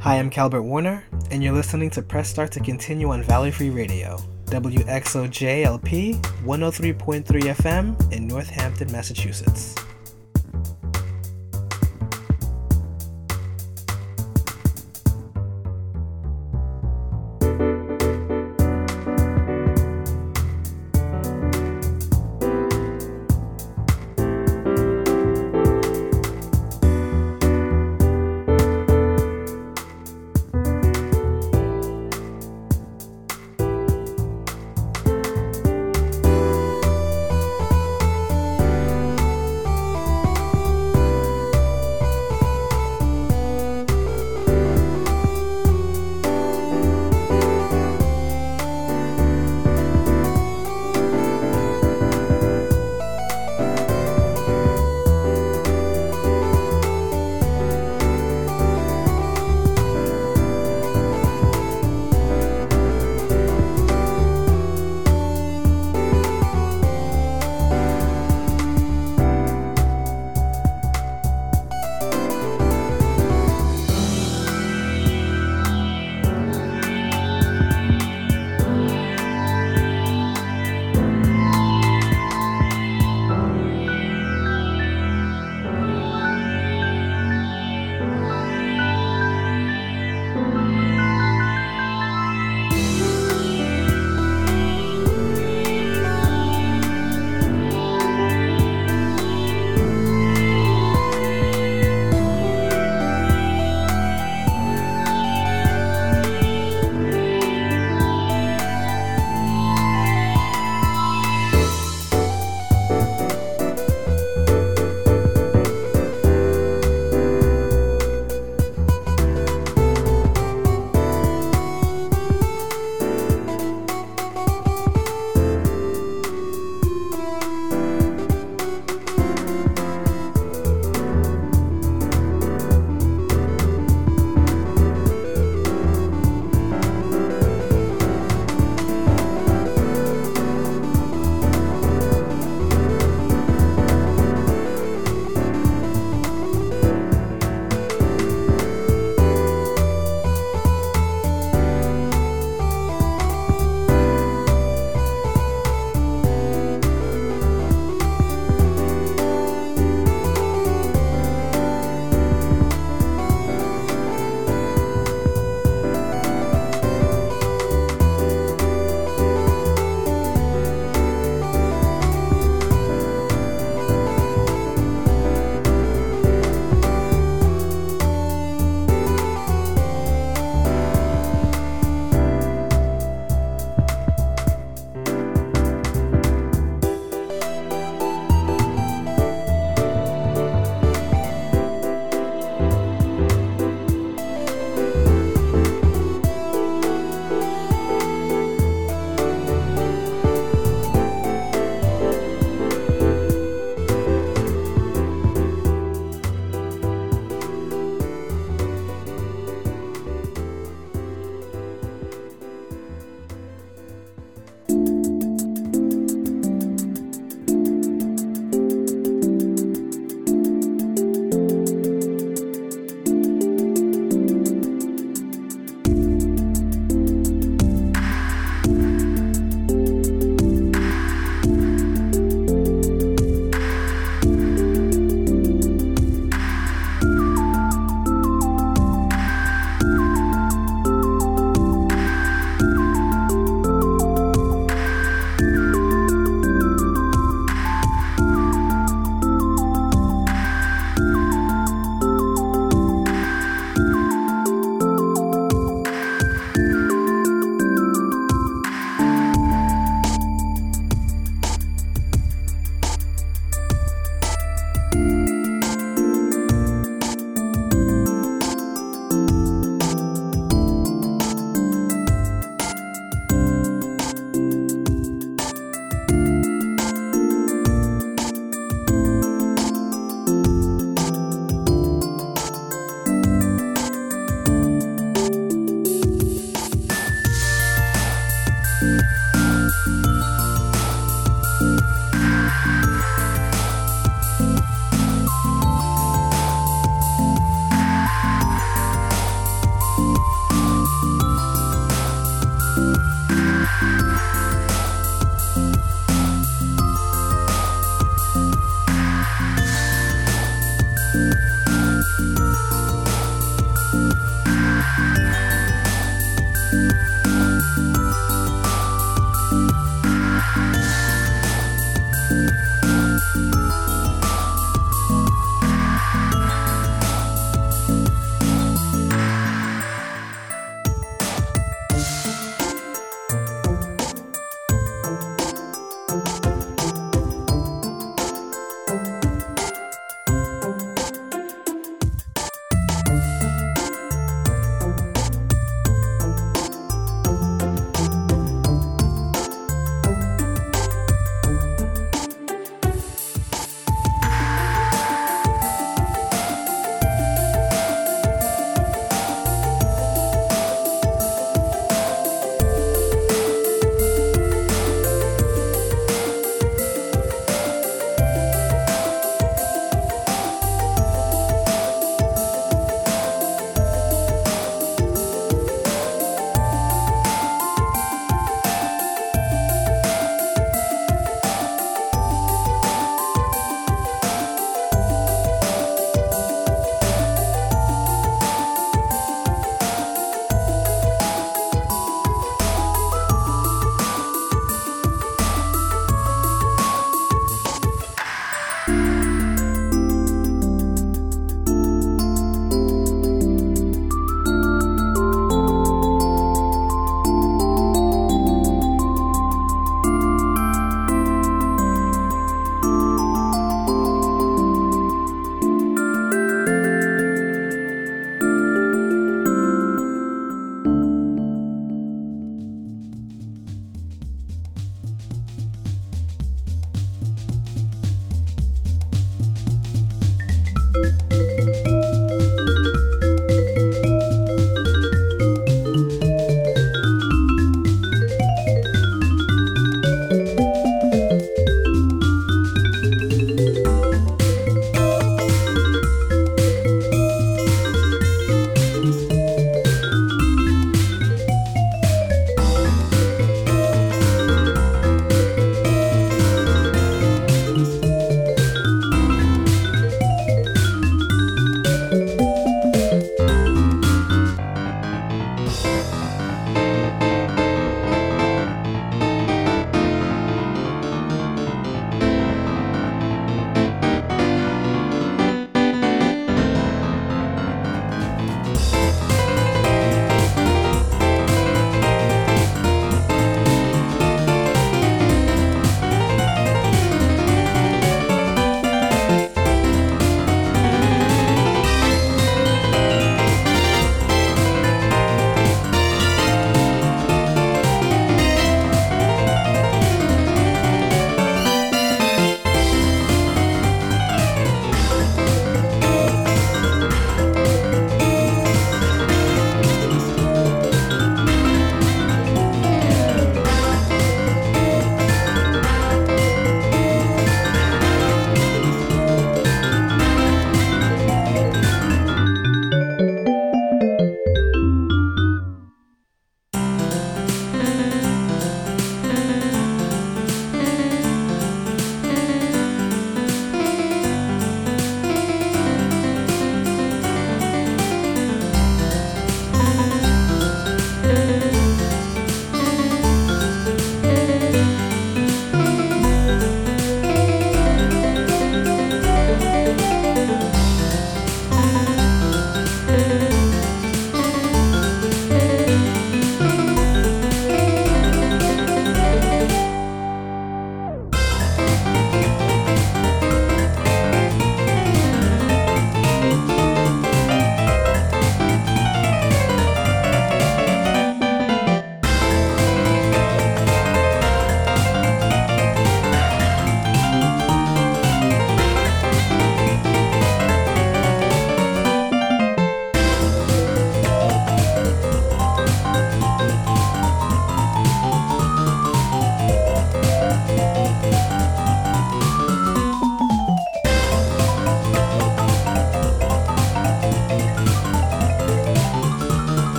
Hi, I'm Calbert Warner, and you're listening to Press Start to Continue on Valley Free Radio, WXOJLP 103.3 FM in Northampton, Massachusetts.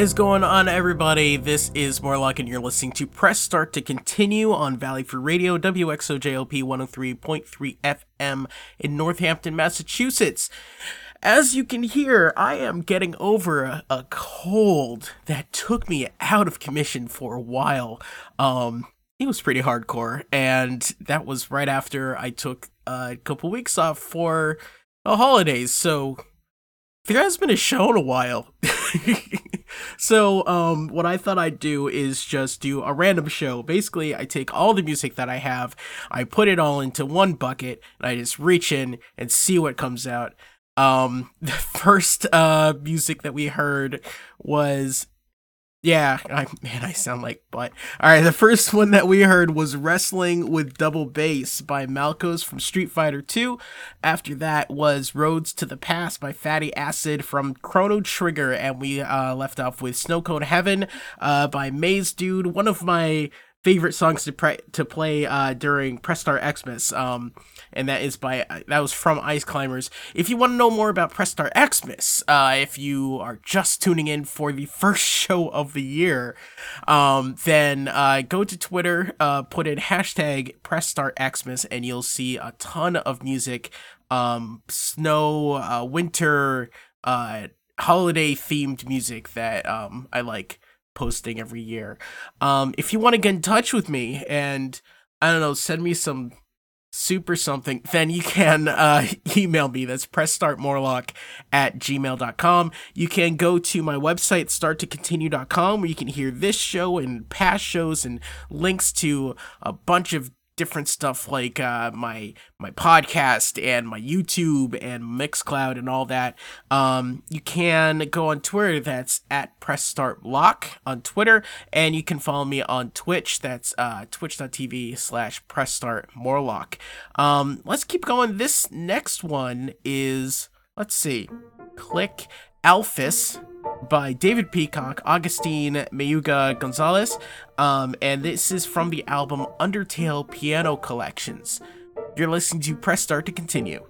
Is going on, everybody? This is Morlock, and you're listening to Press Start to Continue on Valley Free Radio, WXOJLP 103.3 FM in Northampton, Massachusetts. As you can hear, I am getting over a, a cold that took me out of commission for a while. Um, it was pretty hardcore, and that was right after I took a couple weeks off for the holidays. So there has been a show in a while. so, um, what I thought I'd do is just do a random show. Basically, I take all the music that I have, I put it all into one bucket, and I just reach in and see what comes out. Um, the first uh music that we heard was yeah, I, man, I sound like butt. All right, the first one that we heard was "Wrestling with Double Bass" by Malkos from Street Fighter 2. After that was "Roads to the Past" by Fatty Acid from Chrono Trigger, and we uh, left off with "Snow Cone Heaven" uh, by Maze Dude. One of my favorite songs to pre- to play uh, during Press Start Xmas. Um, and that is by that was from Ice Climbers. If you want to know more about Press Start Xmas, uh, if you are just tuning in for the first show of the year, um, then uh, go to Twitter, uh, put in hashtag Press Start Xmas, and you'll see a ton of music, um, snow, uh, winter, uh, holiday themed music that um, I like posting every year. Um, if you want to get in touch with me and I don't know, send me some super something, then you can uh, email me. That's pressstartmorlock at gmail.com. You can go to my website, starttocontinue.com, where you can hear this show and past shows and links to a bunch of different stuff like uh, my my podcast and my YouTube and Mixcloud and all that. Um, you can go on Twitter. That's at Press Start Lock on Twitter, and you can follow me on Twitch. That's uh, twitch.tv slash Press Start Morlock. Um, let's keep going. This next one is let's see, click Alphys by David Peacock, Augustine Mayuga Gonzalez, um, and this is from the album Undertale Piano Collections. You're listening to Press Start to continue.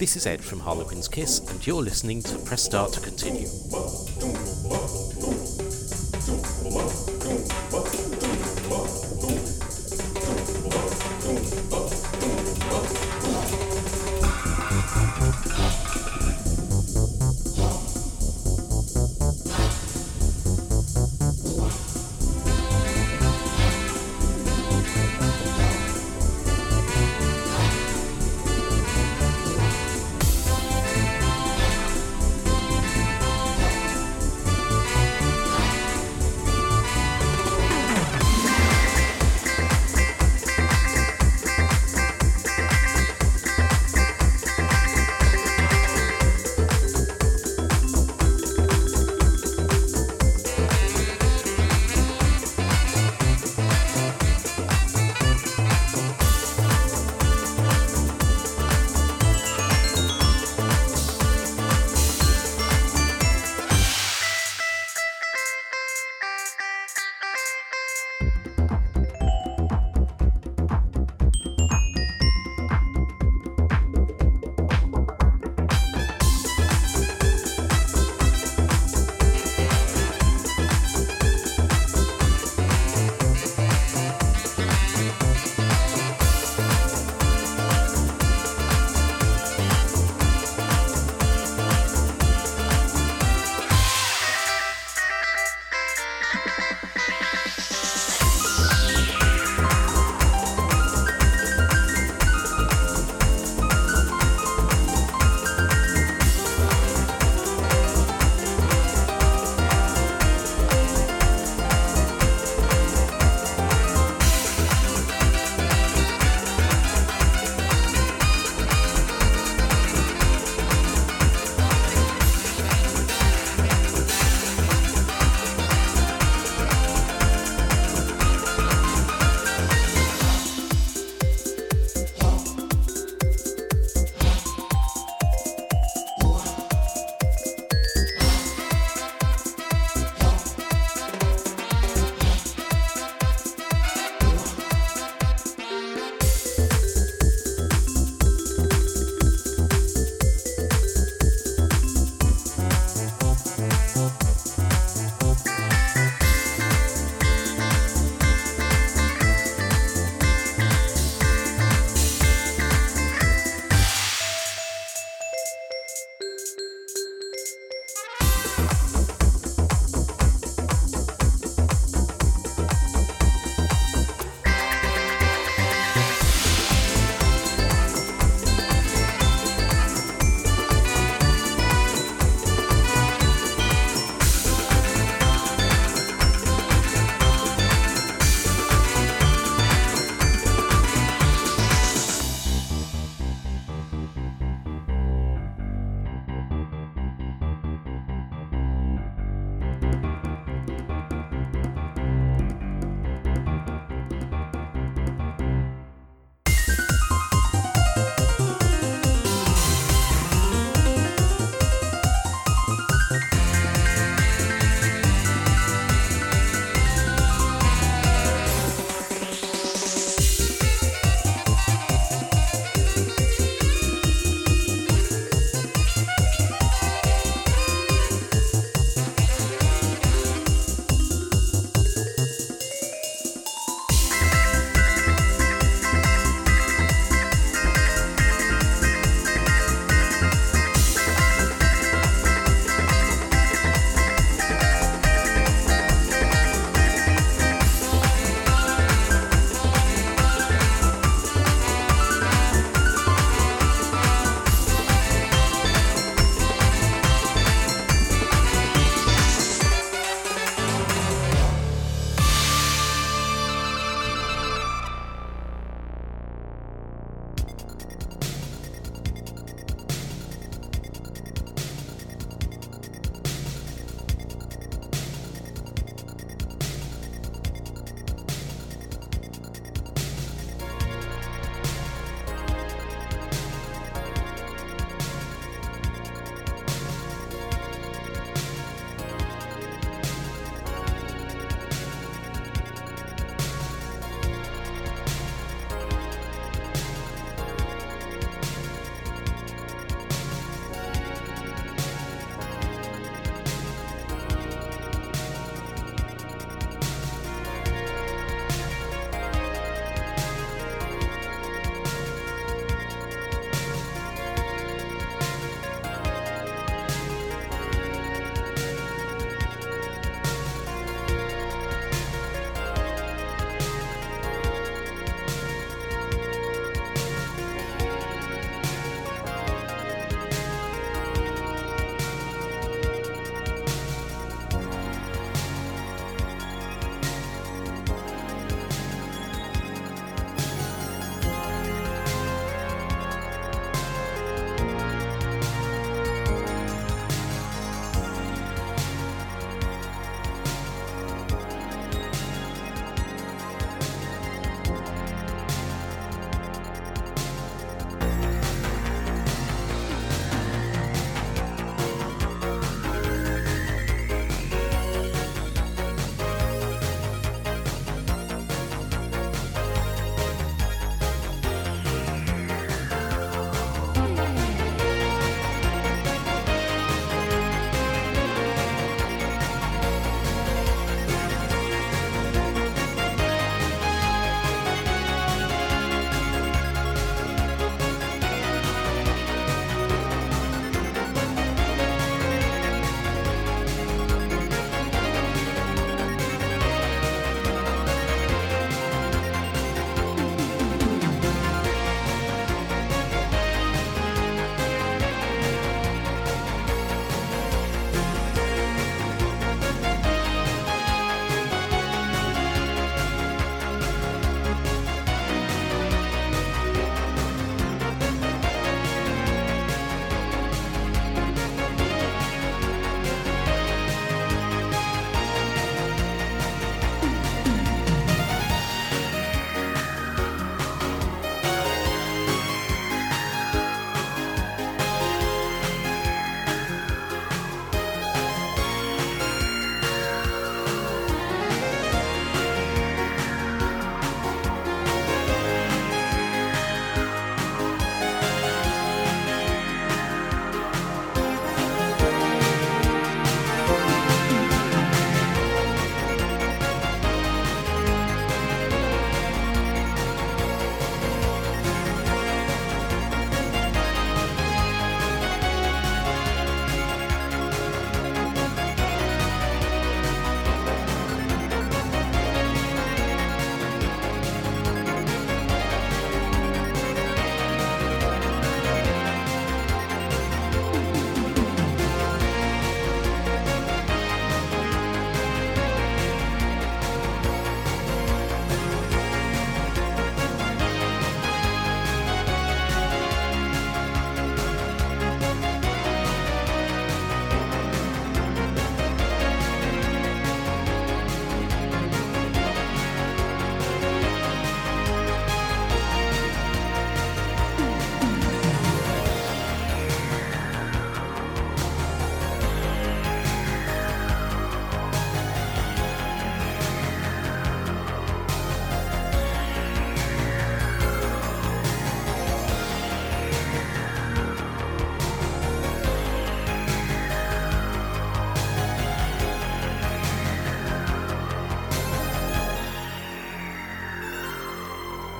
This is Ed from Harlequin's Kiss, and you're listening to Press Start to Continue.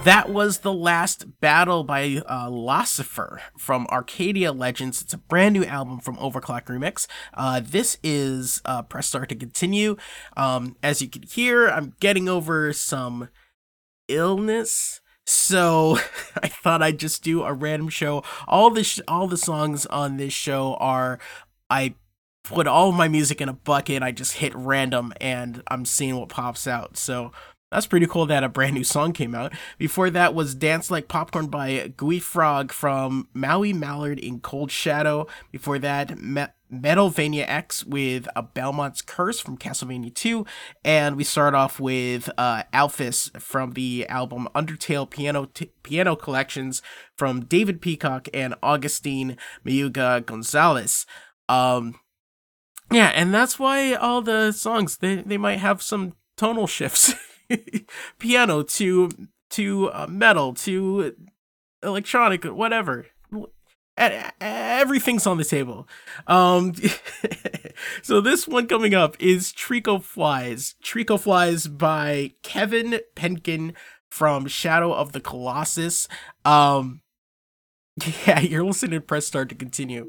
That was the last battle by uh, Lucifer from Arcadia Legends. It's a brand new album from Overclock Remix. Uh, this is uh, Press Start to Continue. Um, as you can hear, I'm getting over some illness. So I thought I'd just do a random show. All the sh- all the songs on this show are I put all my music in a bucket. I just hit random and I'm seeing what pops out. So that's pretty cool that a brand new song came out. Before that was Dance Like Popcorn by Gooey Frog from Maui Mallard in Cold Shadow. Before that, Me- Metalvania X with a Belmont's Curse from Castlevania 2. And we start off with uh, Alphys from the album Undertale Piano t- Piano Collections from David Peacock and Augustine Mayuga Gonzalez. Um, yeah, and that's why all the songs they, they might have some tonal shifts. piano to to uh, metal to electronic whatever. Everything's on the table. Um so this one coming up is treacle flies. Treacle flies by kevin penkin from shadow of the colossus. Um yeah you're listening to press start to continue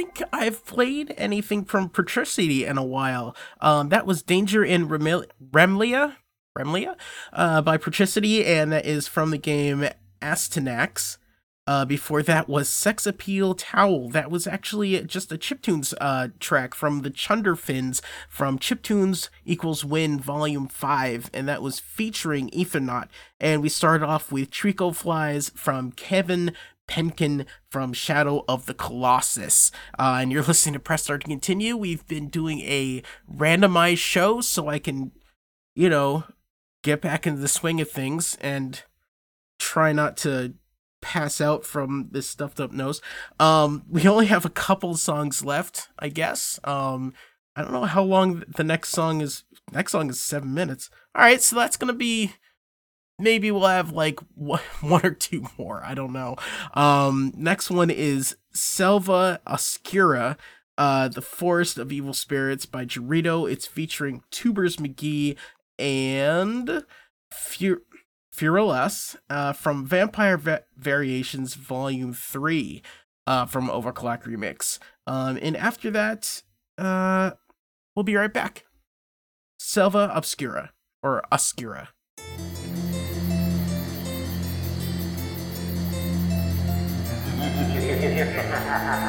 think I've played anything from Patricity in a while. Um, that was Danger in Remil- Remlia, Remlia, uh, by Patricity, and that is from the game Astyanax. Uh, before that was Sex Appeal Towel. That was actually just a Chiptunes uh, track from the Chunderfins from Chiptunes equals Win Volume 5, and that was featuring Ethernaut. And we started off with Trico Flies from Kevin Penkin from Shadow of the Colossus. Uh, and you're listening to Press Start to Continue. We've been doing a randomized show so I can, you know, get back into the swing of things and try not to pass out from this stuffed up nose. Um, we only have a couple songs left, I guess. Um, I don't know how long the next song is. Next song is seven minutes. All right, so that's gonna be. Maybe we'll have like one or two more. I don't know. Um, next one is Selva Oscura, uh, The Forest of Evil Spirits by Dorito. It's featuring Tubers McGee and Fur- Furulus uh, from Vampire Va- Variations Volume 3 uh, from Overclock Remix. Um, and after that, uh, we'll be right back. Selva Obscura, or Oscura. ha ha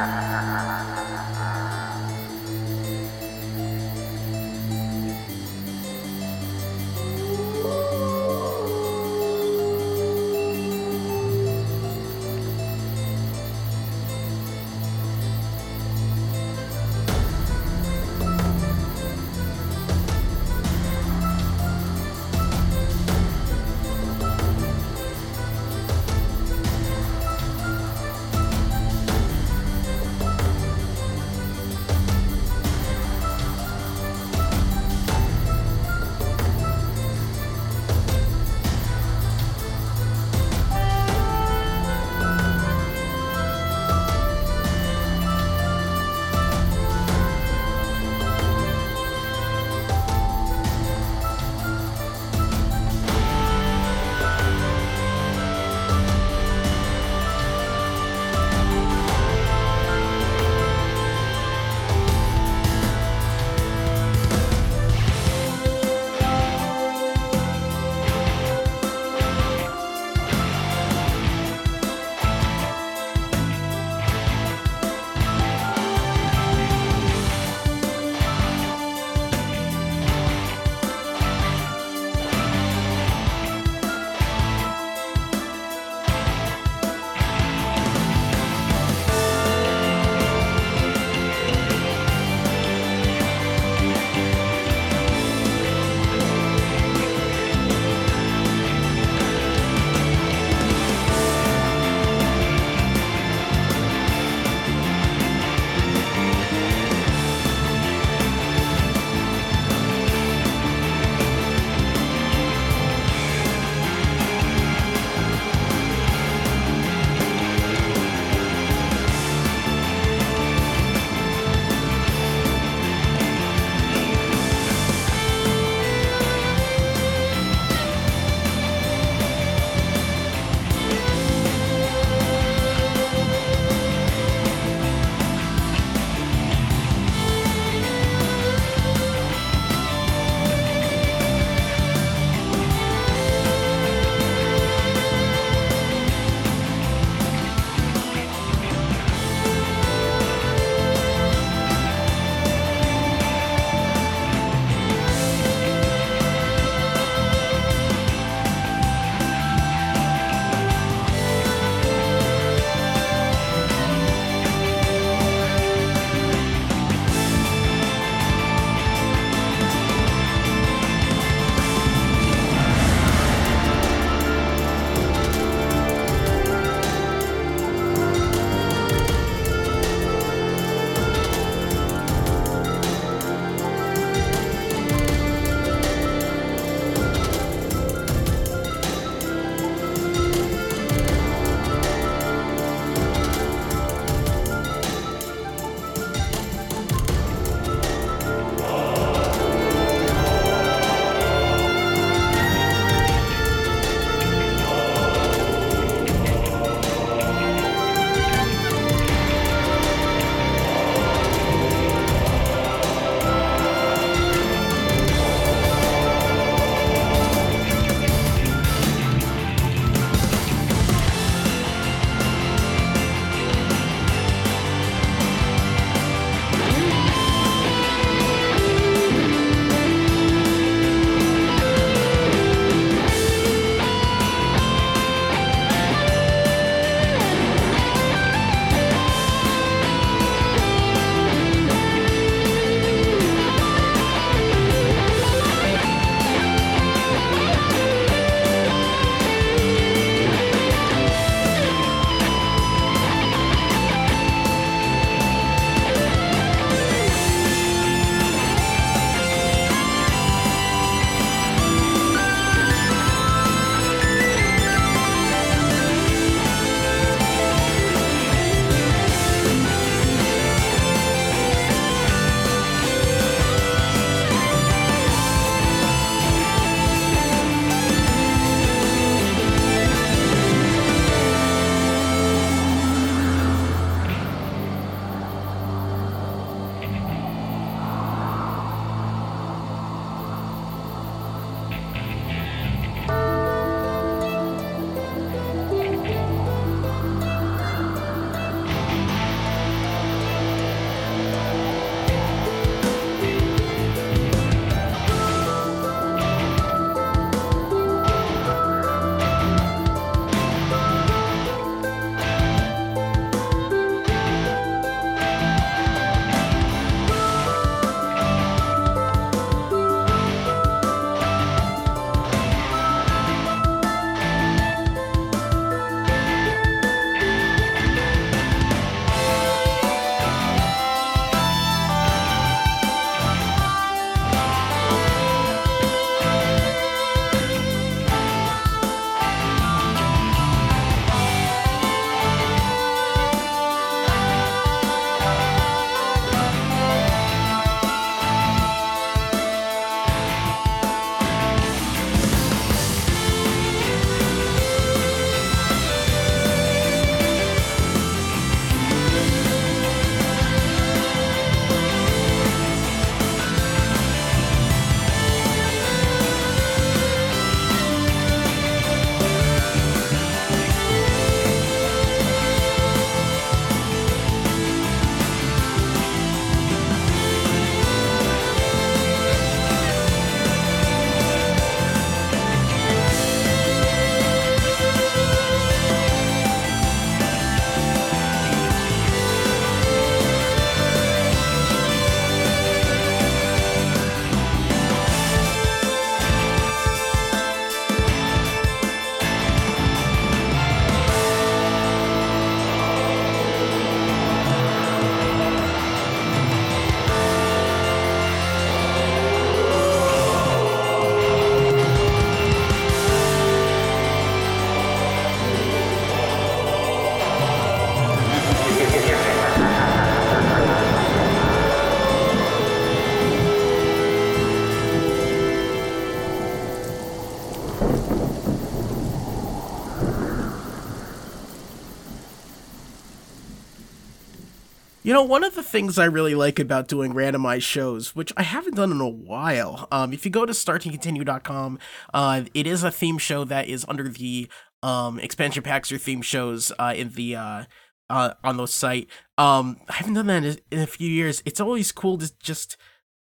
know, one of the things I really like about doing randomized shows, which I haven't done in a while, um, if you go to starttocontinue.com, uh, it is a theme show that is under the um, expansion packs or theme shows uh, in the uh, uh, on the site. Um, I haven't done that in a, in a few years. It's always cool to just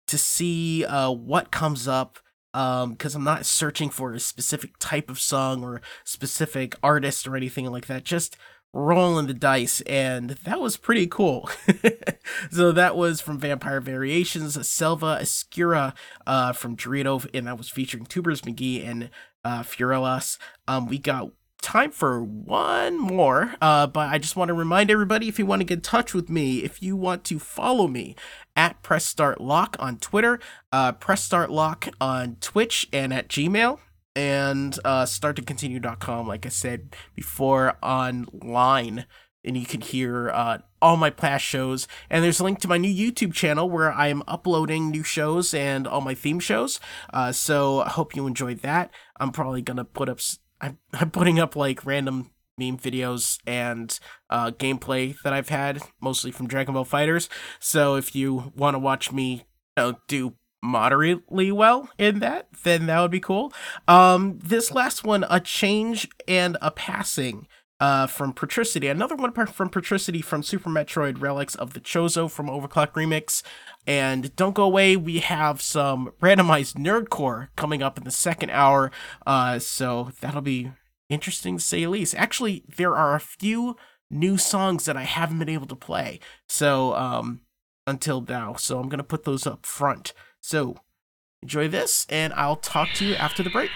to see uh, what comes up because um, I'm not searching for a specific type of song or specific artist or anything like that. Just rolling the dice, and that was pretty cool. so that was from Vampire Variations, Selva Escura uh, from Dorito, and that was featuring Tubers McGee and uh, Furelas. Um, we got time for one more, uh, but I just want to remind everybody if you want to get in touch with me, if you want to follow me at Press Start Lock on Twitter, uh, Press Start Lock on Twitch, and at Gmail, and uh, starttocontinue.com, like I said before, online. And you can hear uh, all my past shows. And there's a link to my new YouTube channel where I am uploading new shows and all my theme shows. Uh, so I hope you enjoyed that. I'm probably going to put up I'm, I'm putting up like random meme videos and uh, gameplay that I've had, mostly from Dragon Ball FighterZ. So if you want to watch me you know, do moderately well in that, then that would be cool. Um, this last one, a change and a passing. Uh, from Patricity, another one from Patricity from Super Metroid Relics of the Chozo from Overclock Remix. And don't go away, we have some randomized nerdcore coming up in the second hour. Uh, so that'll be interesting to say the least. Actually, there are a few new songs that I haven't been able to play. So, um, until now. So I'm gonna put those up front. So enjoy this, and I'll talk to you after the break.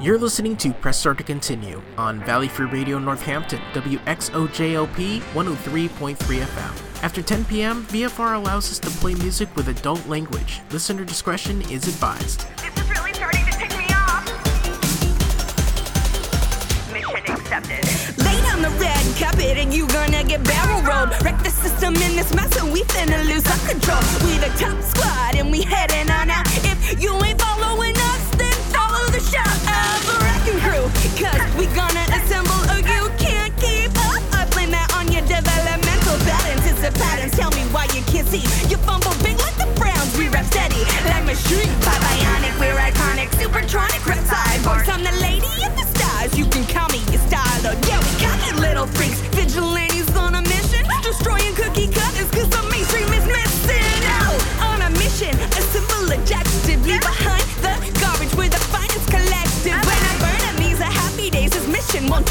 You're listening to Press Start to Continue on Valley Free Radio Northampton, WXOJLP 103.3 FM. After 10 p.m., VFR allows us to play music with adult language. Listener discretion is advised. This is really starting to pick me off. Mission accepted. Lay down the red carpet and you gonna get barrel rolled. Wreck the system in this mess and we finna lose our control. We the top squad and we heading on out. If you ain't following us, Workshop of a wrecking crew. We gonna assemble a you can't keep up. I blame that on your developmental patterns. It's the patterns. Tell me why you can't see. You fumble big like the Browns. We rap steady like machine. By bionic, we're iconic. Supertronic, rep side. I'm the lady of the stars. You can call me your styler. Yeah, we got you little freaks. Vigilant.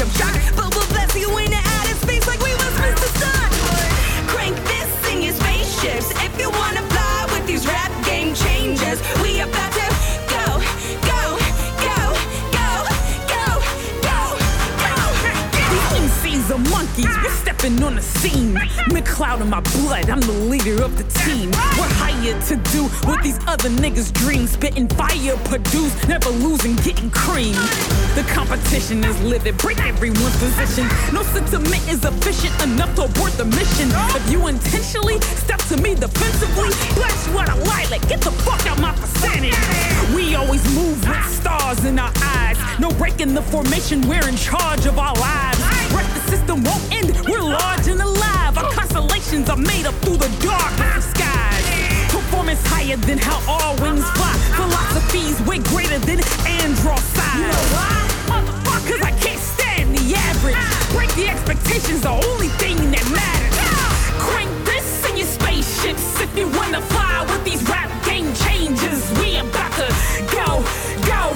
some shot. Scene. McCloud in my blood, I'm the leader of the team. We're hired to do what these other niggas dream. Spitting fire, produce, never losing, getting cream. The competition is livid, break everyone's position. No sentiment is efficient enough to abort the mission. If you intentionally step to me defensively, bless what I like get the fuck out my vicinity. We always move with stars in our eyes. No breaking the formation, we're in charge of our lives. System won't end, we're large and alive. Our constellations are made up through the darkness of skies. Performance higher than how all wings fly. Philosophies way greater than android size. You know why? Motherfuckers, I can't stand the average. Break the expectations, the only thing that matters. Crank this in your spaceships if you wanna fly with these rap game changes. We about to go, go,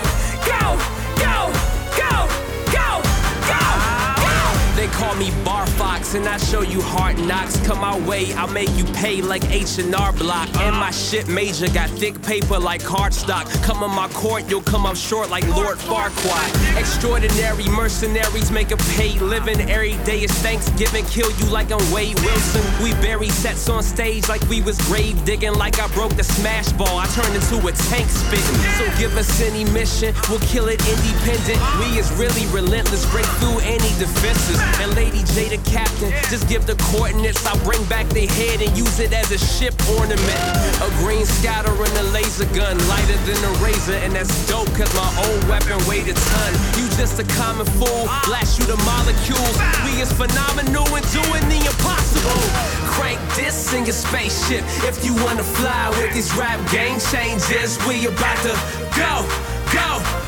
call me Bar Fox, and I show you hard knocks. Come my way, I'll make you pay like H and R Block. And my shit major got thick paper like cardstock. Come on my court, you'll come up short like Lord Farquaad. Extraordinary mercenaries make a paid living. Every day is Thanksgiving, kill you like I'm Wade Wilson. We bury sets on stage like we was grave digging, like I broke the smash ball. I turned into a tank spitting. So give us any mission, we'll kill it independent. We is really relentless, break through any defenses. And Lady J, the captain, just give the coordinates. I bring back their head and use it as a ship ornament. A green scatter and a laser gun, lighter than a razor, and that's dope, cause my old weapon weighed a ton. You just a common fool, blast you the molecules. We is phenomenal and doing the impossible. Crank this in your spaceship if you wanna fly with these rap game changes. We about to go, go,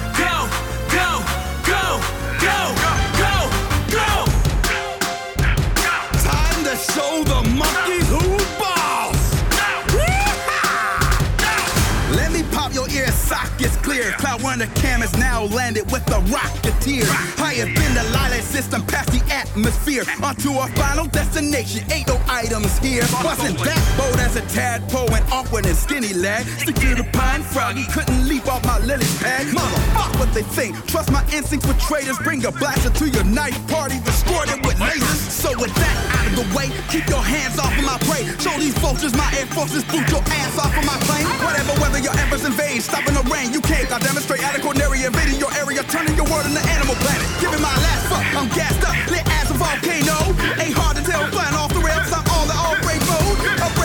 show the monkeys the cam is now landed with the rocketeer. Higher than the Lylat system past the atmosphere. Onto our final destination. Ain't no oh items here. Wasn't that bold as a tadpole and awkward and skinny leg. Stick to the pine froggy. Couldn't leap off my lily pad. Mother, fuck what they think. Trust my instincts with traitors. Bring a blaster to your night party. Destroy it with lasers. So with that out of the way, keep your hands off of my prey. Show these vultures my air forces boot your ass off of my plane. Whatever weather your efforts invade, stopping the rain. You can't. I demonstrate adequate area, invading your area, turning your world into an animal planet. Giving my last fuck, I'm gassed up, lit as a volcano. Ain't hard to tell, flying off the rails, I'm on the all break mode.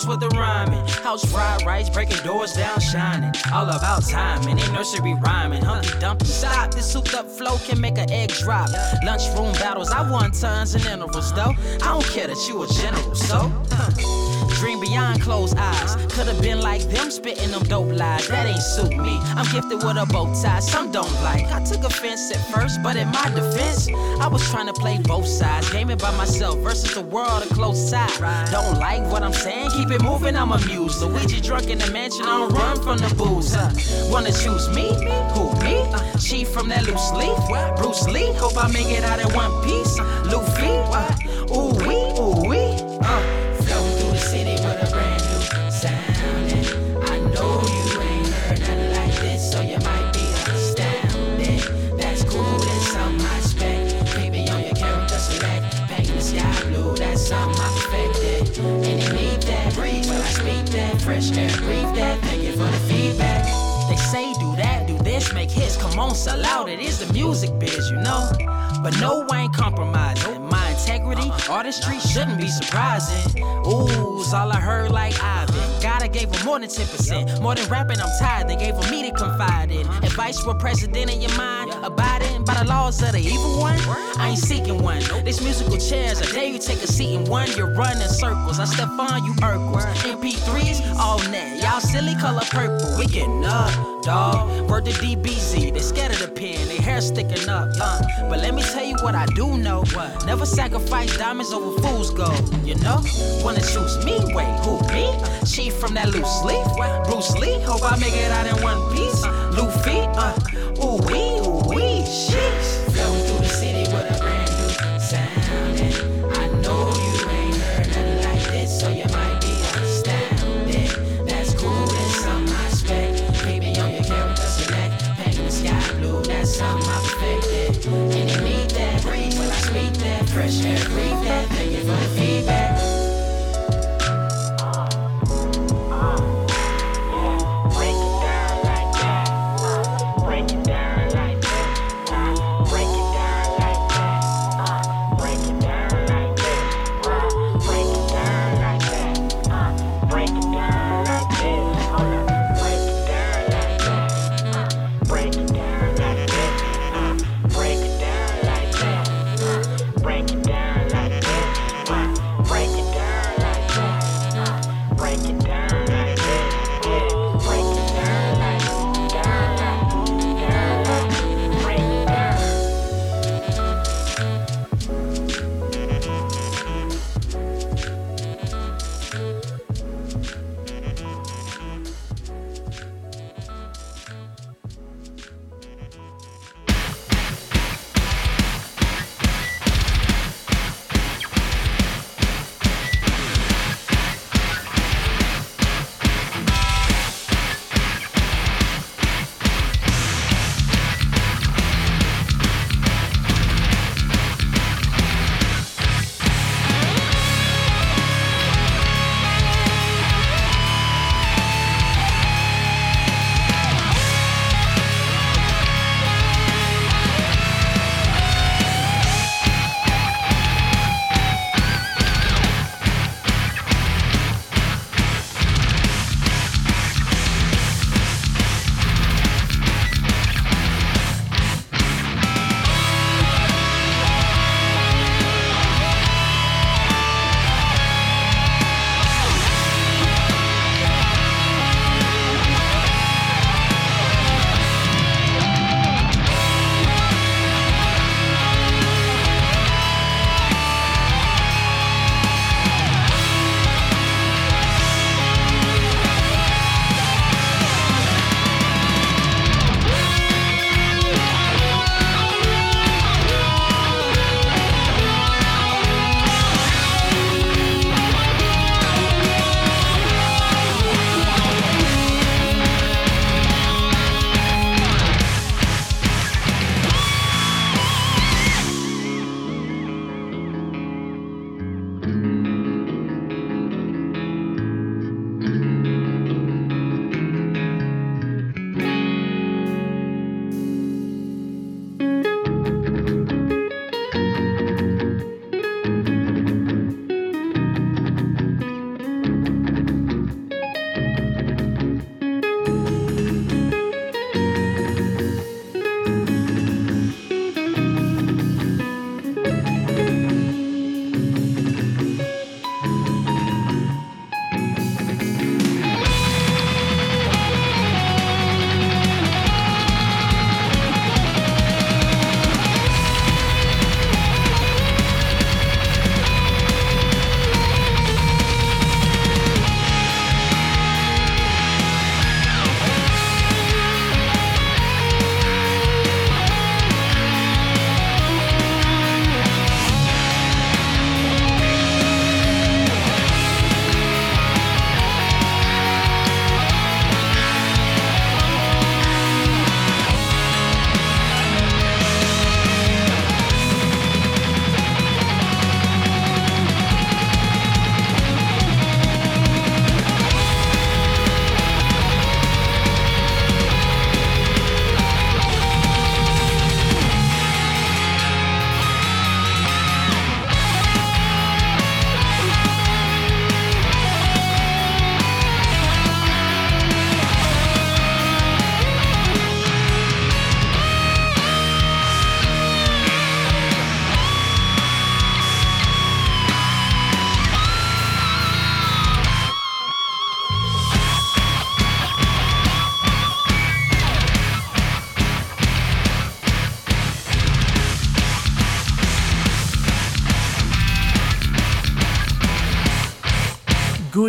Top with the rhyming, house fried rice, breaking doors down, shining, all about timing, in nursery rhyming, Humpty Dumpty, stop, this souped up flow can make an egg drop, lunchroom battles, I won tons and intervals though, I don't care that you a general, so. huh. Dream beyond closed eyes. Could have been like them spitting them dope lies. That ain't suit me. I'm gifted with a bow tie. Some don't like. I took offense at first, but in my defense, I was trying to play both sides. Gaming by myself versus the world, a close side. Don't like what I'm saying? Keep it moving, I'm amused. Luigi drunk in the mansion, I don't run from the booze. Huh. Wanna choose me? Who, me? Chief from that loose leaf. Bruce Lee, hope I make it out in one piece. Luffy, ooh wee. Fresh breathe that. Thank you for the feedback. They say do that, do this. make hits. Come on, sell out. It is the music biz, you know. But no, I ain't compromising. My integrity, artistry shouldn't be surprising. Ooh, it's all I heard like Ivan. God, I gave him more than 10%. More than rapping, I'm tired. They gave him me to confide in. Advice for president in your mind, abiding by the laws of the evil one. I ain't seeking one. This musical chairs, I dare you take a seat in one. You're running circles. I step on you, Urkels. MP3s, all net. Y'all silly color purple. We getting up, dog. Word to DBZ. They scared of the pen, they hair sticking up. Uh. But let me tell you what I do know. What? Never sacrifice diamonds over fool's gold. You know? Wanna choose me? Wait, who me? She from that loose leaf. Bruce Lee. Hope I make it out in one piece. Luffy. Uh. Ooh wee.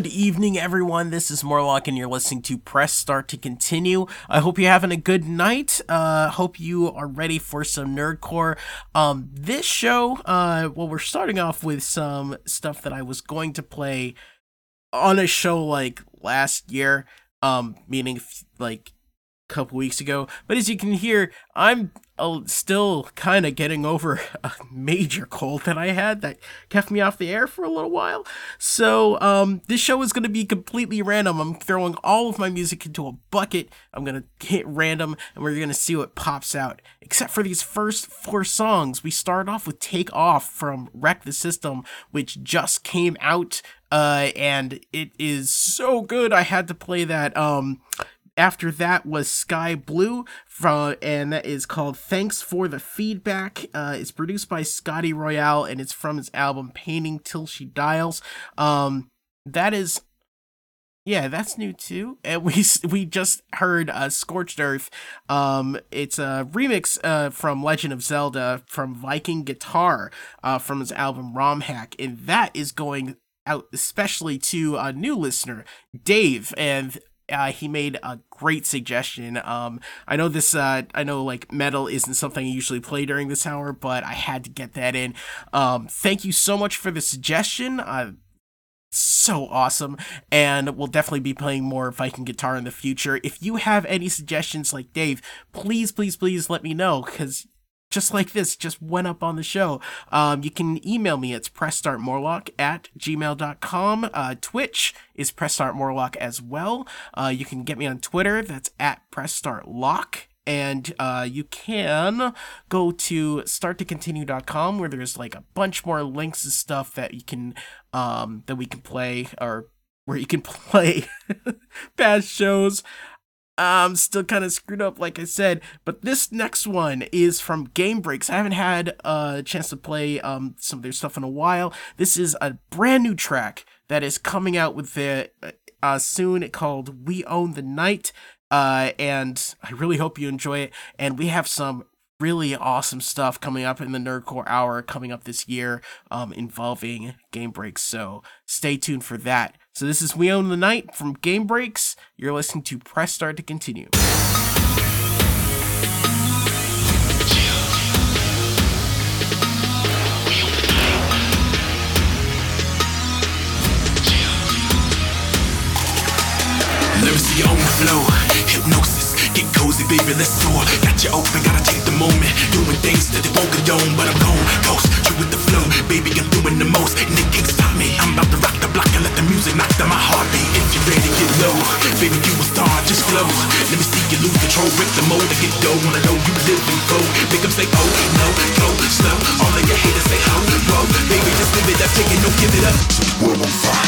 Good evening, everyone. This is Morlock, and you're listening to Press Start to Continue. I hope you're having a good night. Uh, hope you are ready for some nerdcore. Um, this show, uh, well, we're starting off with some stuff that I was going to play on a show like last year, um, meaning like a couple weeks ago. But as you can hear, I'm still kind of getting over a major cold that I had that kept me off the air for a little while. So, um, this show is going to be completely random. I'm throwing all of my music into a bucket. I'm going to hit random and we're going to see what pops out. Except for these first four songs. We start off with Take Off from Wreck the System, which just came out. Uh, and it is so good. I had to play that. Um, after that was Sky Blue from and that is called Thanks for the Feedback. Uh, it's produced by Scotty Royale and it's from his album Painting Till She Dials. Um, that is yeah, that's new too. And we we just heard uh, Scorched Earth. Um, it's a remix uh, from Legend of Zelda from Viking Guitar uh, from his album ROM Hack, and that is going out especially to a new listener, Dave. And uh, he made a great suggestion. Um, I know this, uh, I know like metal isn't something I usually play during this hour, but I had to get that in. Um, thank you so much for the suggestion. Uh, so awesome and we'll definitely be playing more viking guitar in the future if you have any suggestions like dave please please please let me know because just like this just went up on the show. Um, you can email me. It's pressstartmorlock at gmail.com uh, twitch is pressstartmorlock as well. Uh, you can get me on twitter. That's at pressstartlock and uh, you can go to starttocontinue.com where there's like a bunch more links and stuff that you can um, that we can play or where you can play past shows um, still kind of screwed up, like I said. But this next one is from Game Breaks. I haven't had a chance to play um some of their stuff in a while. This is a brand new track that is coming out with the uh, soon called "We Own the Night." Uh, and I really hope you enjoy it. And we have some really awesome stuff coming up in the Nerdcore Hour coming up this year um, involving Game Breaks. So stay tuned for that. So this is We Own the Night from Game Breaks. You're listening to Press Start to continue. Lyrics on the flow, hypnosis, get cozy, baby, let's soar. Got you open, gotta take the moment, doing things that they won't condone, but I'm gone, coast, you with the the mold, I get dough, wanna know you live and go. Make them say, oh, no, go, slow, all of your haters say, oh, whoa, baby, just live it up, take it, no, give it up. World on fire,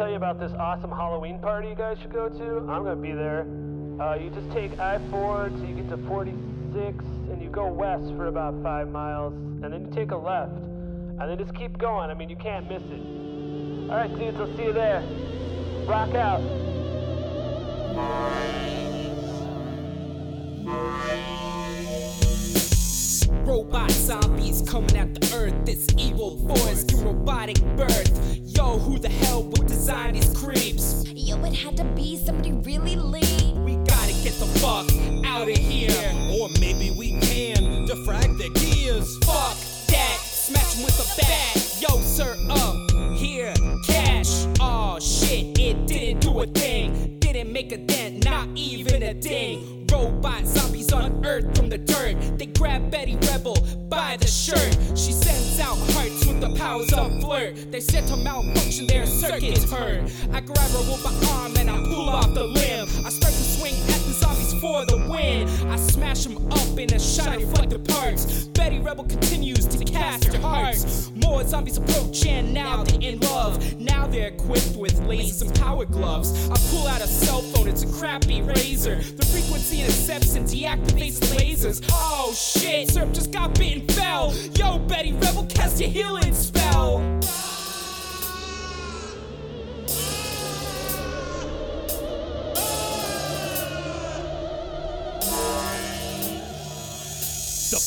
tell you about this awesome Halloween party you guys should go to. I'm gonna be there. Uh, you just take I-4 till you get to 46, and you go west for about five miles, and then you take a left, and then just keep going. I mean, you can't miss it. All right, dudes, I'll see you there. Rock out. Robot zombies coming at the earth. This evil force through robotic birth. Yo, who the hell would design these creeps? Yo, it had to be somebody really lean. We gotta get the fuck out of here. Or maybe we can defrag their gears. Fuck that. Smash 'em with a bat. Yo, sir, up. Here, cash. Oh shit, it didn't do a thing. Didn't make a dent, not even a ding. Robot zombies on Earth from the dirt. They grab Betty Rebel by the shirt. She sends out hearts with the powers of flirt. They set to malfunction, their circuits hurt. I grab her with my arm and I pull off the limb. I start to swing at the zombies for the win. I smash them up in a shot reflective parts. Betty Rebel continues to cast her hearts. More zombies approach and now they're in love. Now they're equipped with lasers and power gloves. I pull out a cell phone, it's a crappy razor. The frequency intercepts and deactivates lasers. Oh shit, Serp just got bitten fell. Yo, Betty Rebel, cast your healing spell.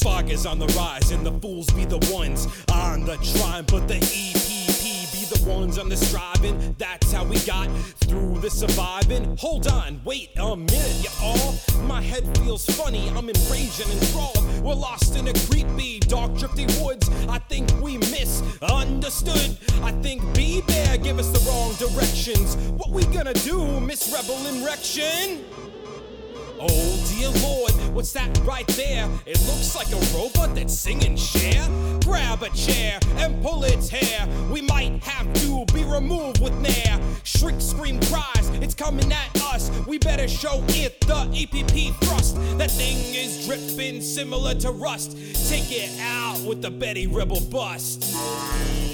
Fog is on the rise, and the fools be the ones on the trine, but the EPP be the ones on the striving. That's how we got through the surviving. Hold on, wait a minute, y'all. My head feels funny, I'm enraged and enthralled. We're lost in a creepy, dark, drifty woods. I think we misunderstood. I think B Bear give us the wrong directions. What we gonna do, Miss Rebel Erection? Oh dear lord, what's that right there? It looks like a robot that's singing share. Grab a chair and pull its hair. We might have to be removed with nair. Shriek, scream, cries, it's coming at us. We better show it the EPP thrust. That thing is dripping similar to rust. Take it out with the Betty Rebel bust.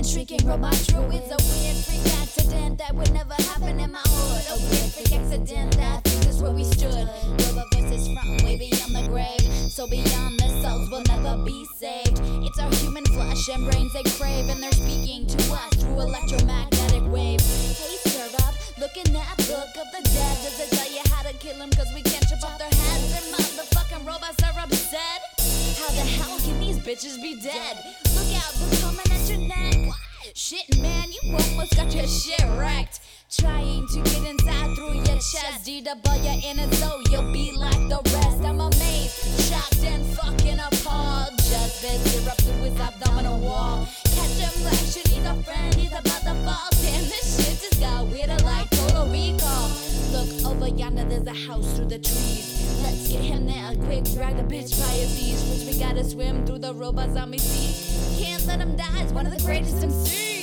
And shrieking robot druids. A weird freak accident that would never happen in my hood. A weird freak accident that brings us where we stood. Robot voices from way beyond the grave. So beyond the souls will never be saved. It's our human flesh and brains they crave. And they're speaking to us through electromagnetic waves. Hey, syrup, looking at Book of the Dead. Does it tell you how to kill them? Cause we can't chop off their heads. And motherfucking robots are upset. How the hell can these bitches be dead? Look out, they're coming at your neck. Shit, man, you almost got your shit wrecked. Trying to get inside through your chest, D-double your inner so you'll be like the rest. I'm amazed, shocked and fucking appalled. Just this erupted with abdominal wall. Catch him like shit, he's a friend, he's about to fall. Damn, this shit just got weirder like total recall. Look over yonder, there's a house through the trees. Let's get him there, quick, drag the bitch by his knees. Which we gotta swim through the robot zombie sea. Can't let him die, he's one of the greatest MCs.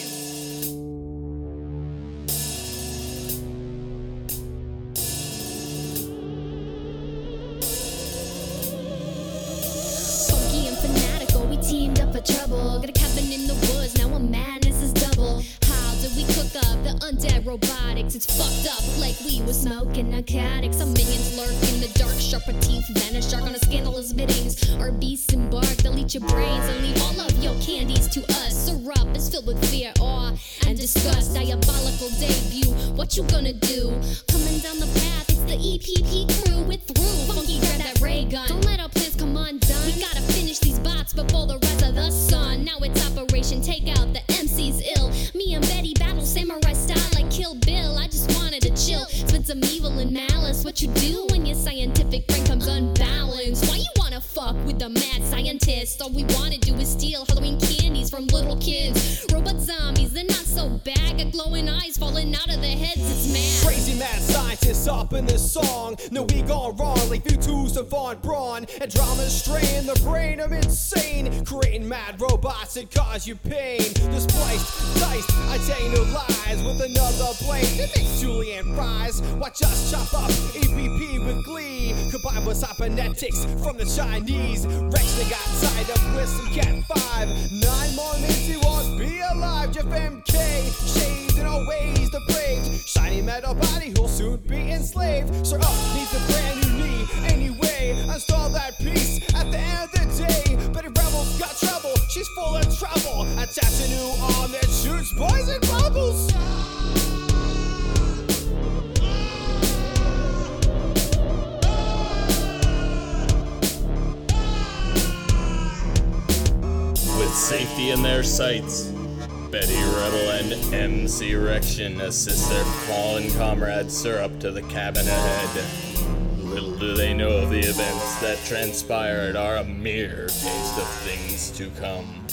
Trouble. Got a cabin in the woods, now a madness is double. How did we cook up the undead robotics? It's fucked up like we were smoking narcotics. Some minions lurk in the dark, sharper teeth vanish shark on a scandalous biddings. Our beasts embark, they'll eat your brains and leave all of your candies to us. Syrup is filled with fear, awe, and disgust. Diabolical debut, what you gonna do? Coming down the path, it's the EPP crew. We're through. Funky, grab that ray gun. Don't let our plans undone. We gotta finish these bots before the rise of the sun. Now it's Operation Take Out the MC's ill. Me and Betty battle samurai style like Kill Bill. I just wanted to chill, spit some evil and malice. What you do when your scientific brain comes unbalanced? Why you wanna fuck with the mad scientist? All we wanna do is steal Halloween candies from little kids. Robot zombies, they're not so bad. Got glowing eyes falling out of their heads, it's mad. Crazy mad scientists up in this song. No, we gone wrong like V2s and Von Braun. And drama strain the brain of insane. Creating mad robots that cause you pain. The spliced, diced, I tell you no lies. With another blade that makes Julian rise. Watch us chop up EPP with glee. Combined with cybernetics from the Chinese. Rex, they got tied up with some Cat 5. Nine more minutes, he won't be alive. Jeff MK, shaved and always depraved. Shiny metal body, who'll soon be enslaved. Sir oh, Up needs a brand new knee. Anyway, install that piece at the end of the day. But if Rebel's got trouble, she's full of trouble. Attach a new arm that shoots poison bubbles. With safety in their sights, Betty Rebel and MC Rection assist their fallen comrade Syrup to the cabin ahead. Little do they know of the events that transpired are a mere taste of things to come.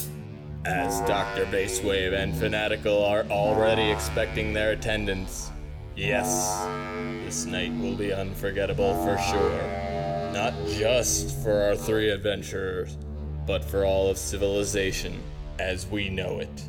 As Dr. Basewave and Fanatical are already expecting their attendance. Yes, this night will be unforgettable for sure. Not just for our three adventurers, but for all of civilization as we know it.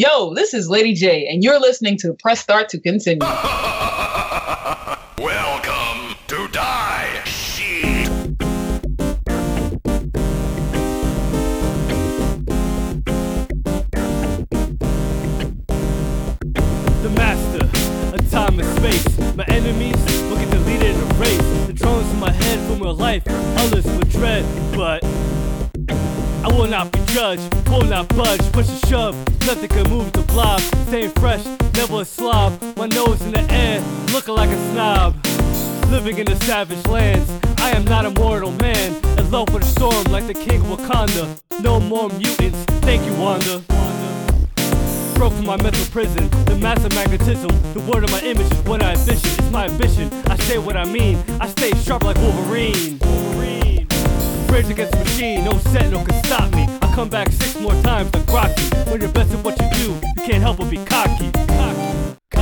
Yo, this is Lady J, and you're listening to Press Start to Continue. Welcome to Die Sheet. The master of time and space. My enemies will get deleted and erased. The drones in my head from real life, others with dread. But I will not be judged, will not budge, push and shove. Nothing can move the blob. Staying fresh, never a slob. My nose in the air, looking like a snob. Living in the savage lands, I am not a mortal man. In love with a storm like the king of Wakanda. No more mutants, thank you, Wanda. Broke from my mental prison, the massive magnetism. The word of my image is what I envision. It's my ambition. I say what I mean. I stay sharp like. Wolverine. Rage against the machine, no sentinel can stop me. I come back six more times like Rocky. When you're best at what you do, you can't help but be cocky. Cocky.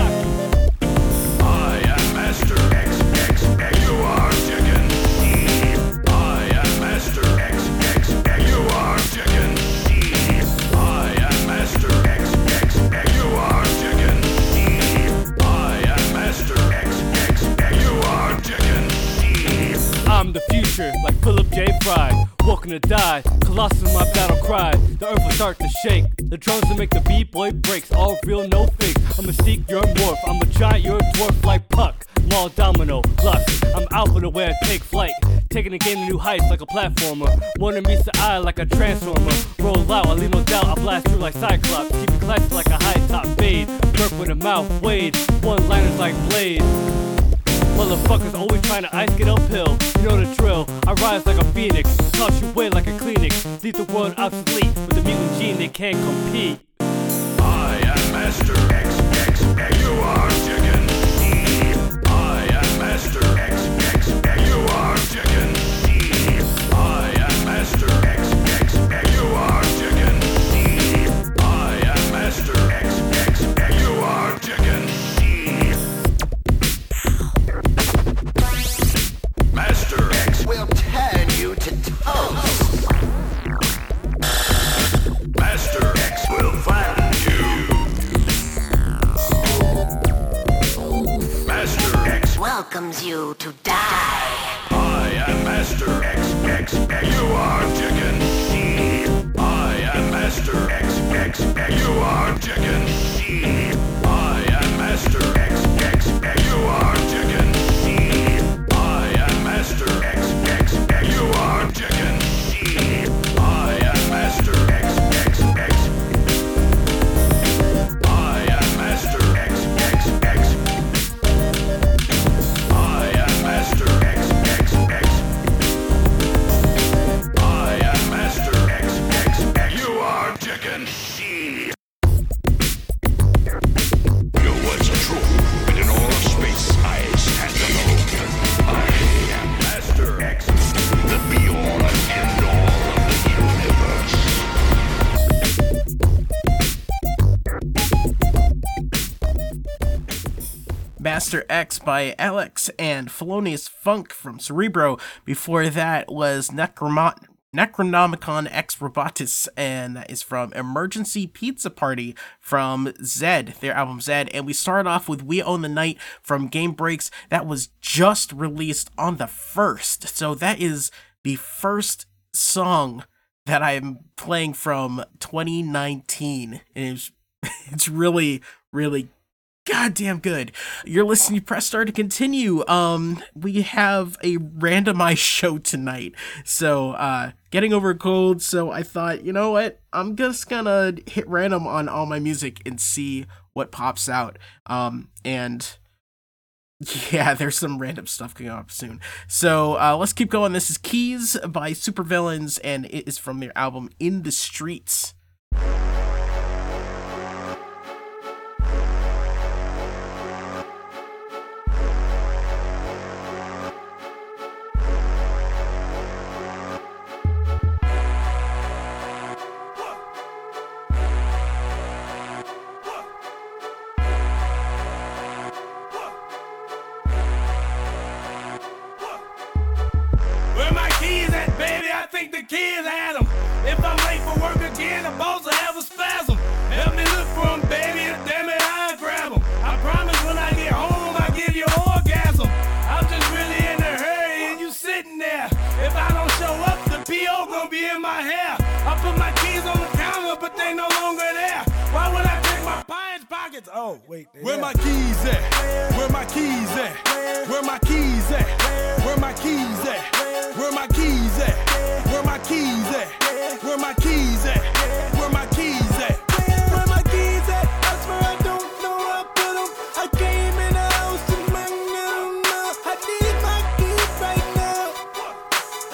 I'm the future, like Philip J. Fry. Walking to die, Colossus my battle cry. The earth will start to shake. The drones will make the B-boy breaks. All real, no fake. I'm a mystique, you're a morph. I'm a giant, you're a dwarf like Puck. All domino, luck. I'm alpha the way I take flight. Taking the game to new heights like a platformer. One meets the eye like a transformer. Roll out, I leave no doubt. I blast through like Cyclops. Keep it classy like a high top fade. Burp with a mouth, Wade. One liners like Blade. Motherfuckers always trying to ice get uphill. You know the drill. I rise like a phoenix, toss you away like a Kleenex. Leave the world obsolete. With the mutant gene, they can't compete. I am Master X X X. You are welcomes you to die. I am Master XXX. You are chicken shit. I am Master XXX. You are chicken shit. Master X by Alex and Felonious Funk from Cerebro. Before that was Necromot. Necronomicon X Robotus, and that is from Emergency Pizza Party from Zed, their album Zed. And we start off with We Own the Night from Game Breaks. That was just released on the first. So that is the first song that I'm playing from 2019. And it's, it's really, really goddamn good. You're listening to Press Start to continue. Um, we have a randomized show tonight. So, uh, getting over a cold. So I thought, you know what? I'm just gonna hit random on all my music and see what pops out. Um, and yeah, there's some random stuff coming up soon. So uh, let's keep going. This is Keys by Supervillains, and it is from their album In the Streets. Kids had them. If I'm late for work again, the boss will have a spasm. Help me look for 'em, baby, and damn it, I grab 'em. I promise when I get home, I give you orgasm. I'm just really in a hurry, and you sitting there. If I don't show up, the PO gonna be in my hair. I put my keys on the counter, but they no longer there. Why would I check my pants pockets? Oh, wait. Where my keys at? Where my keys at? Where my keys at? Where my keys at? Where my keys at? Where my keys at? Where my keys at? Where my keys at? Where my keys at? I swear I don't know where I put 'em. I came in the house and my I need my keys right now.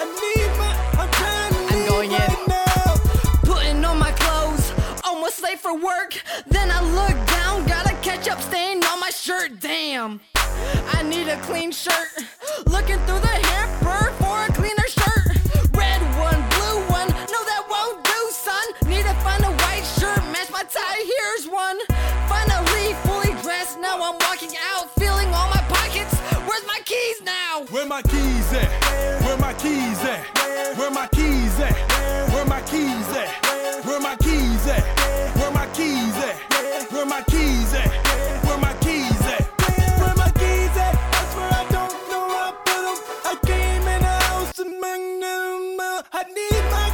I need my. I'm trying to I'm leave going in. right now. Putting on my clothes, almost late for work. Then I look down, got a ketchup stain on my shirt. Damn, I need a clean shirt. Looking through the one. Finally, fully dressed, now I'm walking out, feeling all my pockets. Where's my keys now? Where my keys at? Where my keys at? Where my keys at? Where my keys at? Where my keys at? Where my keys at? Where my keys at? Where my keys at? Where my keys at? I swear I don't know where I put 'em. I came in the house and I need my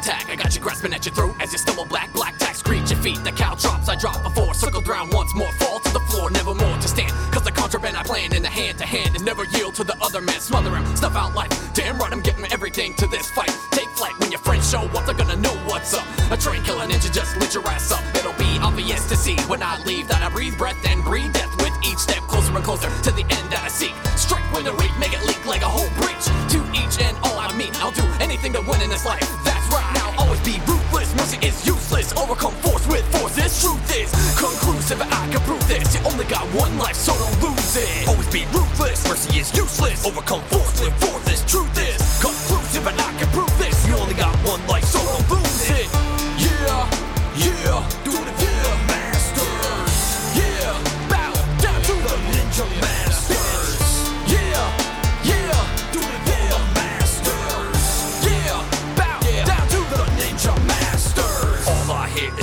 attack. I got you grasping at your throat as you stumble black, black tack. Screech your feet, the cow drops. I drop before, Circle round once more. Fall to the floor, never more to stand. Cause the contraband I plan in the hand to hand and never yield to the other man. Smother him, stuff out life. Damn right, I'm getting everything to this fight. Take flight when your friends show up, they're gonna know what's up. A train killer ninja just lit your ass up. It'll be obvious to see when I leave that I breathe breath and breathe death with each step closer and closer to the end that I seek. Strike when the reek, make it leak like a whole breach. To each and all I mean, I'll do anything to win in this life. That's be ruthless. Mercy is useless. Overcome force with force. This truth is conclusive. I can prove this. You only got one life, so don't lose it. Always be ruthless. Mercy is useless. Overcome force with force.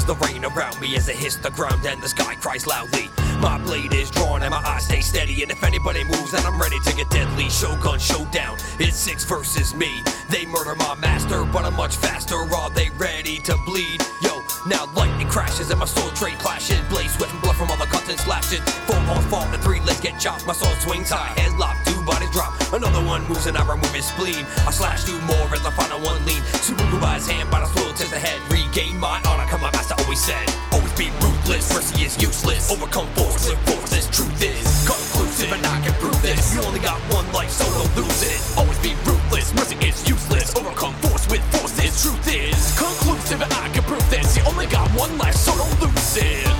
The rain around me as it hits the ground and the sky cries loudly. My blade is drawn and my eyes stay steady. And if anybody moves, then I'm ready to get deadly. Shogun showdown. It's six versus me. They murder my master, but I'm much faster. Are they ready to bleed? Yo, now lightning crashes and my sword trade clashes. Blaze sweat and blood from all the cuts and slashes. Four on fall, the three legs get chopped. My sword swings high, head locked, two bodies drop. Another one moves and I remove his spleen. I slash two more as I find a one lean. Subaru by his hand, but I slow test the head. Regain my honor, come my master always said. Always be ruthless, mercy is useless. Overcome force force, live force, this truth is conclusive and I can prove this. You only got one life, so don't lose it. Always be ruthless, mercy is useless. Overcome force with force, this truth is conclusive and I can prove this. You only got one life, so don't lose it.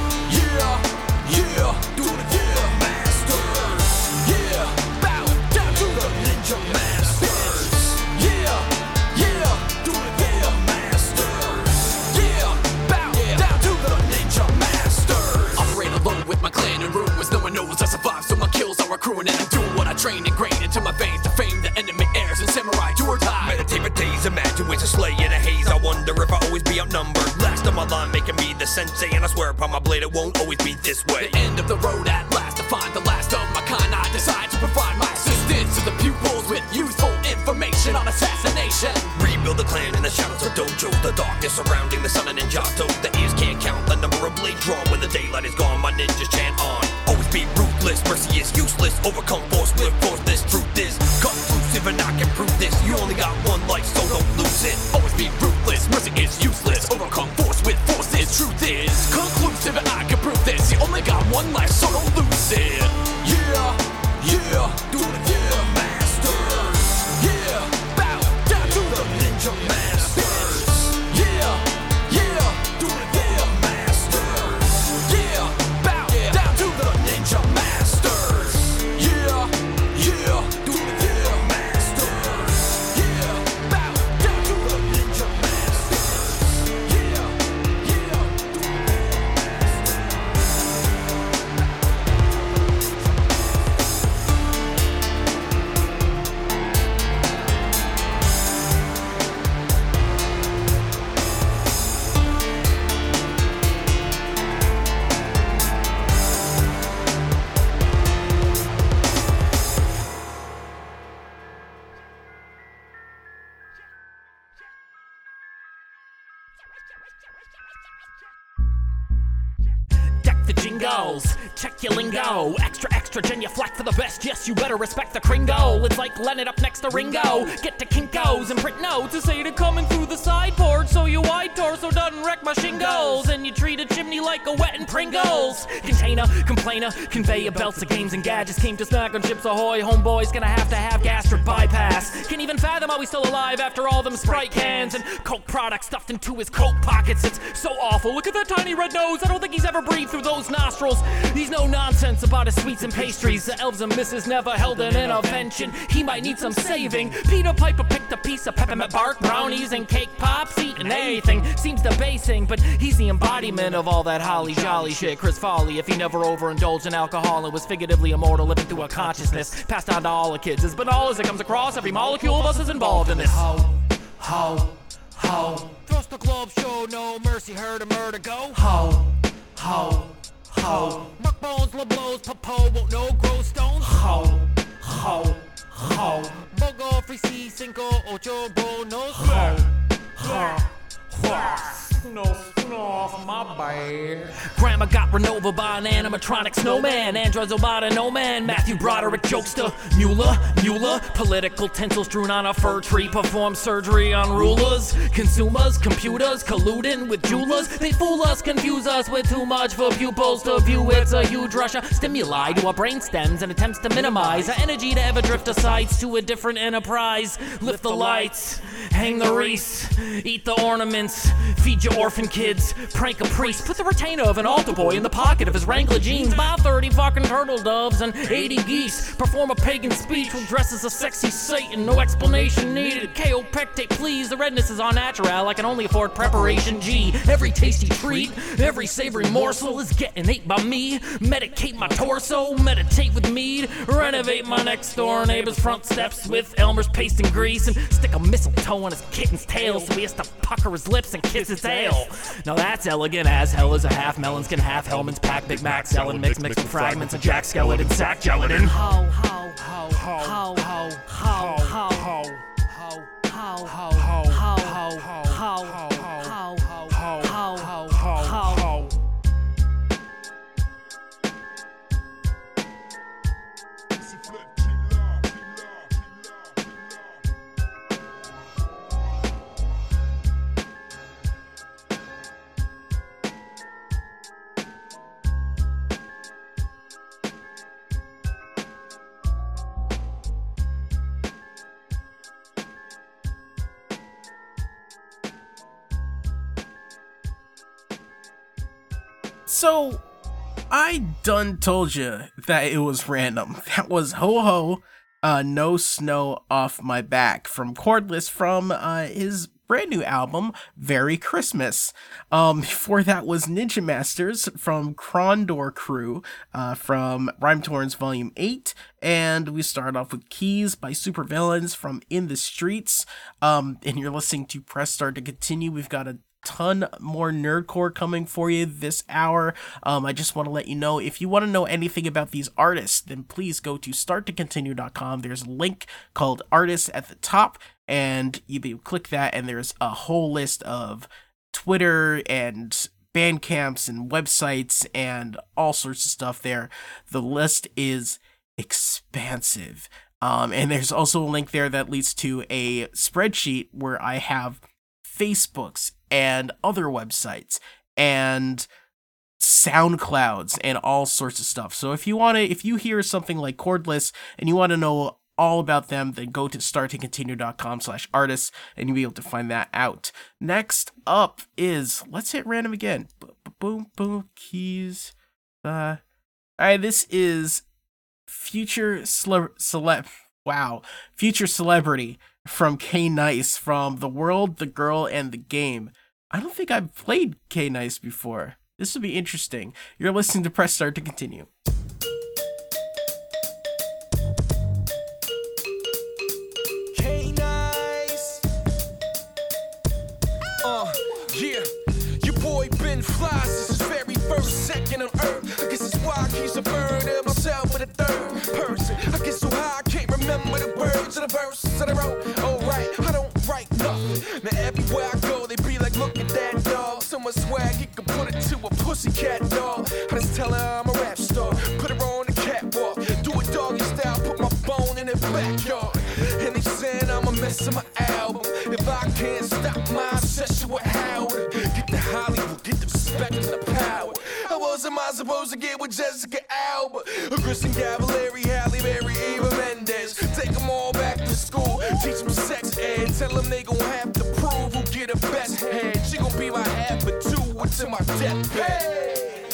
Knows I survive, so my kills are accruing, and I'm doing what I train and grain into my veins to fame. The enemy heirs and samurai do or die. Meditate for days, imagine ways to slay in a haze. I wonder if I always be outnumbered. Last on my line, making me the sensei, and I swear upon my blade it won't always be this way. The end of the road at last to find the last of my kind. I decide to provide my assistance to the pupils with useful information on assassination. Rebuild the clan in the shadows of dojo. The darkness surrounding the sun and ninjato. The ears can't count the number of blades drawn. When the daylight is gone, my ninjas mercy is useless. Overcome force. You better respect the Kringle. It's like Leonard up next to Ringo. Get to Kinkos and print notes to say Pringles. Container, complainer, conveyor belts of games and gadgets. Came to snack on chips ahoy. Homeboy's gonna have to have gastric bypass. Can't even fathom how he's still alive after all them Sprite cans and Coke products stuffed into his coat pockets. It's so awful. Look at that tiny red nose. I don't think he's ever breathed through those nostrils. He's no nonsense about his sweets and pastries. The elves and missus never held an intervention. He might need some saving. Peter Piper picked a piece of peppermint bark, brownies, and cake pops. Eating anything seems debasing, but he's the embodiment of all that holly jolly shit. Chris Folly, if he never overindulged in alcohol and was figuratively immortal, living through a consciousness passed on to all the kids. As banal as it comes across, every molecule of us is involved in this. Ho, ho, ho. Thrust the globe show, no mercy, heard a murder go. Ho, ho, ho. Muck bones, low blows, popo, won't no grow stones. Ho, ho, ho. Bogo, free C, cinco, ocho, bonos. Ho, ho, ho. No off my bed. Grandma got run over by an animatronic snowman. Androids Obata, no man. Matthew Broderick, jokester. Mueller, Mueller. Political tinsels strewn on a fir tree. Perform surgery on rulers. Consumers, computers, colluding with jewelers. They fool us, confuse us with too much for pupils to view. It's a huge rush of stimuli to our brain stems and attempts to minimize our energy to ever drift aside to a different enterprise. Lift the lights, hang the wreaths, eat the ornaments, feed your orphan kids, prank a priest, put the retainer of an altar boy in the pocket of his Wrangler jeans, buy 30 fucking turtle doves and 80 geese, perform a pagan speech with dress as a sexy Satan, no explanation needed. Kaopectate, please, the redness is all natural, I can only afford preparation G. Every tasty treat, every savory morsel is getting ate by me. Medicate my torso, meditate with mead, renovate my next door neighbor's front steps with Elmer's paste and grease, and stick a mistletoe on his kitten's tail so he has to pucker his lips and kiss his tail. Now that's elegant as hell as a half melons can half Hellmann's pack Big Mac selling mix mixed with fragments of Jack Skellington sack gelatin. Ho ho ho ho ho ho ho ho ho ho ho ho ho ho ho ho ho So, I done told you that it was random. That was Ho Ho, uh, No Snow Off My Back from Cordless from uh, his brand new album, Very Christmas. Um, before that was Ninja Masters from Krondor Crew uh, from Rhyme Torrents Volume 8. And we start off with Keys by Supervillains from In the Streets. Um, and you're listening to Press Start to continue. We've got a ton more nerdcore coming for you this hour. Um, I just want to let you know if you want to know anything about these artists, then please go to starttocontinue.com. There's a link called Artists at the top, and you click that, and there's a whole list of Twitter and Bandcamps and websites and all sorts of stuff there. The list is expansive. Um, and there's also a link there that leads to a spreadsheet where I have Facebooks and other websites and SoundClouds and all sorts of stuff. So if you want to, if you hear something like Cordless and you want to know all about them, then go to starttocontinue.com slash artists and you'll be able to find that out. Next up is, let's hit random again. Boom, boom, keys. Uh, all right, this is future cele- celeb. Wow, future celebrity from K Nice from The World, The Girl, and The Game. I don't think I've played K Nice before. This will be interesting. You're listening to Press Start to continue. Uh, yeah. Your boy Ben Flies. This is very first second on earth. Why I keep myself with a third. Remember the words of the verses that I wrote. Alright, I don't write nothing. Now everywhere I go, they be like, look at that dog. So much swag, you can put it to a pussycat dog. I just tell her I'm a rap star. Put her on the catwalk. Do a doggy style, put my bone in her backyard. And they saying I'm a mess of my album. If I can't stop my obsession with Howard, get the Hollywood, get the respect and the else am I supposed to get with Jessica Alba? Kristin Cavallari, Halle Berry, Eva Mendes. Take them all back to school, teach them sex ed. Tell them they gon' have to prove who get the best head. She gon' be my for two until my deathbed. No,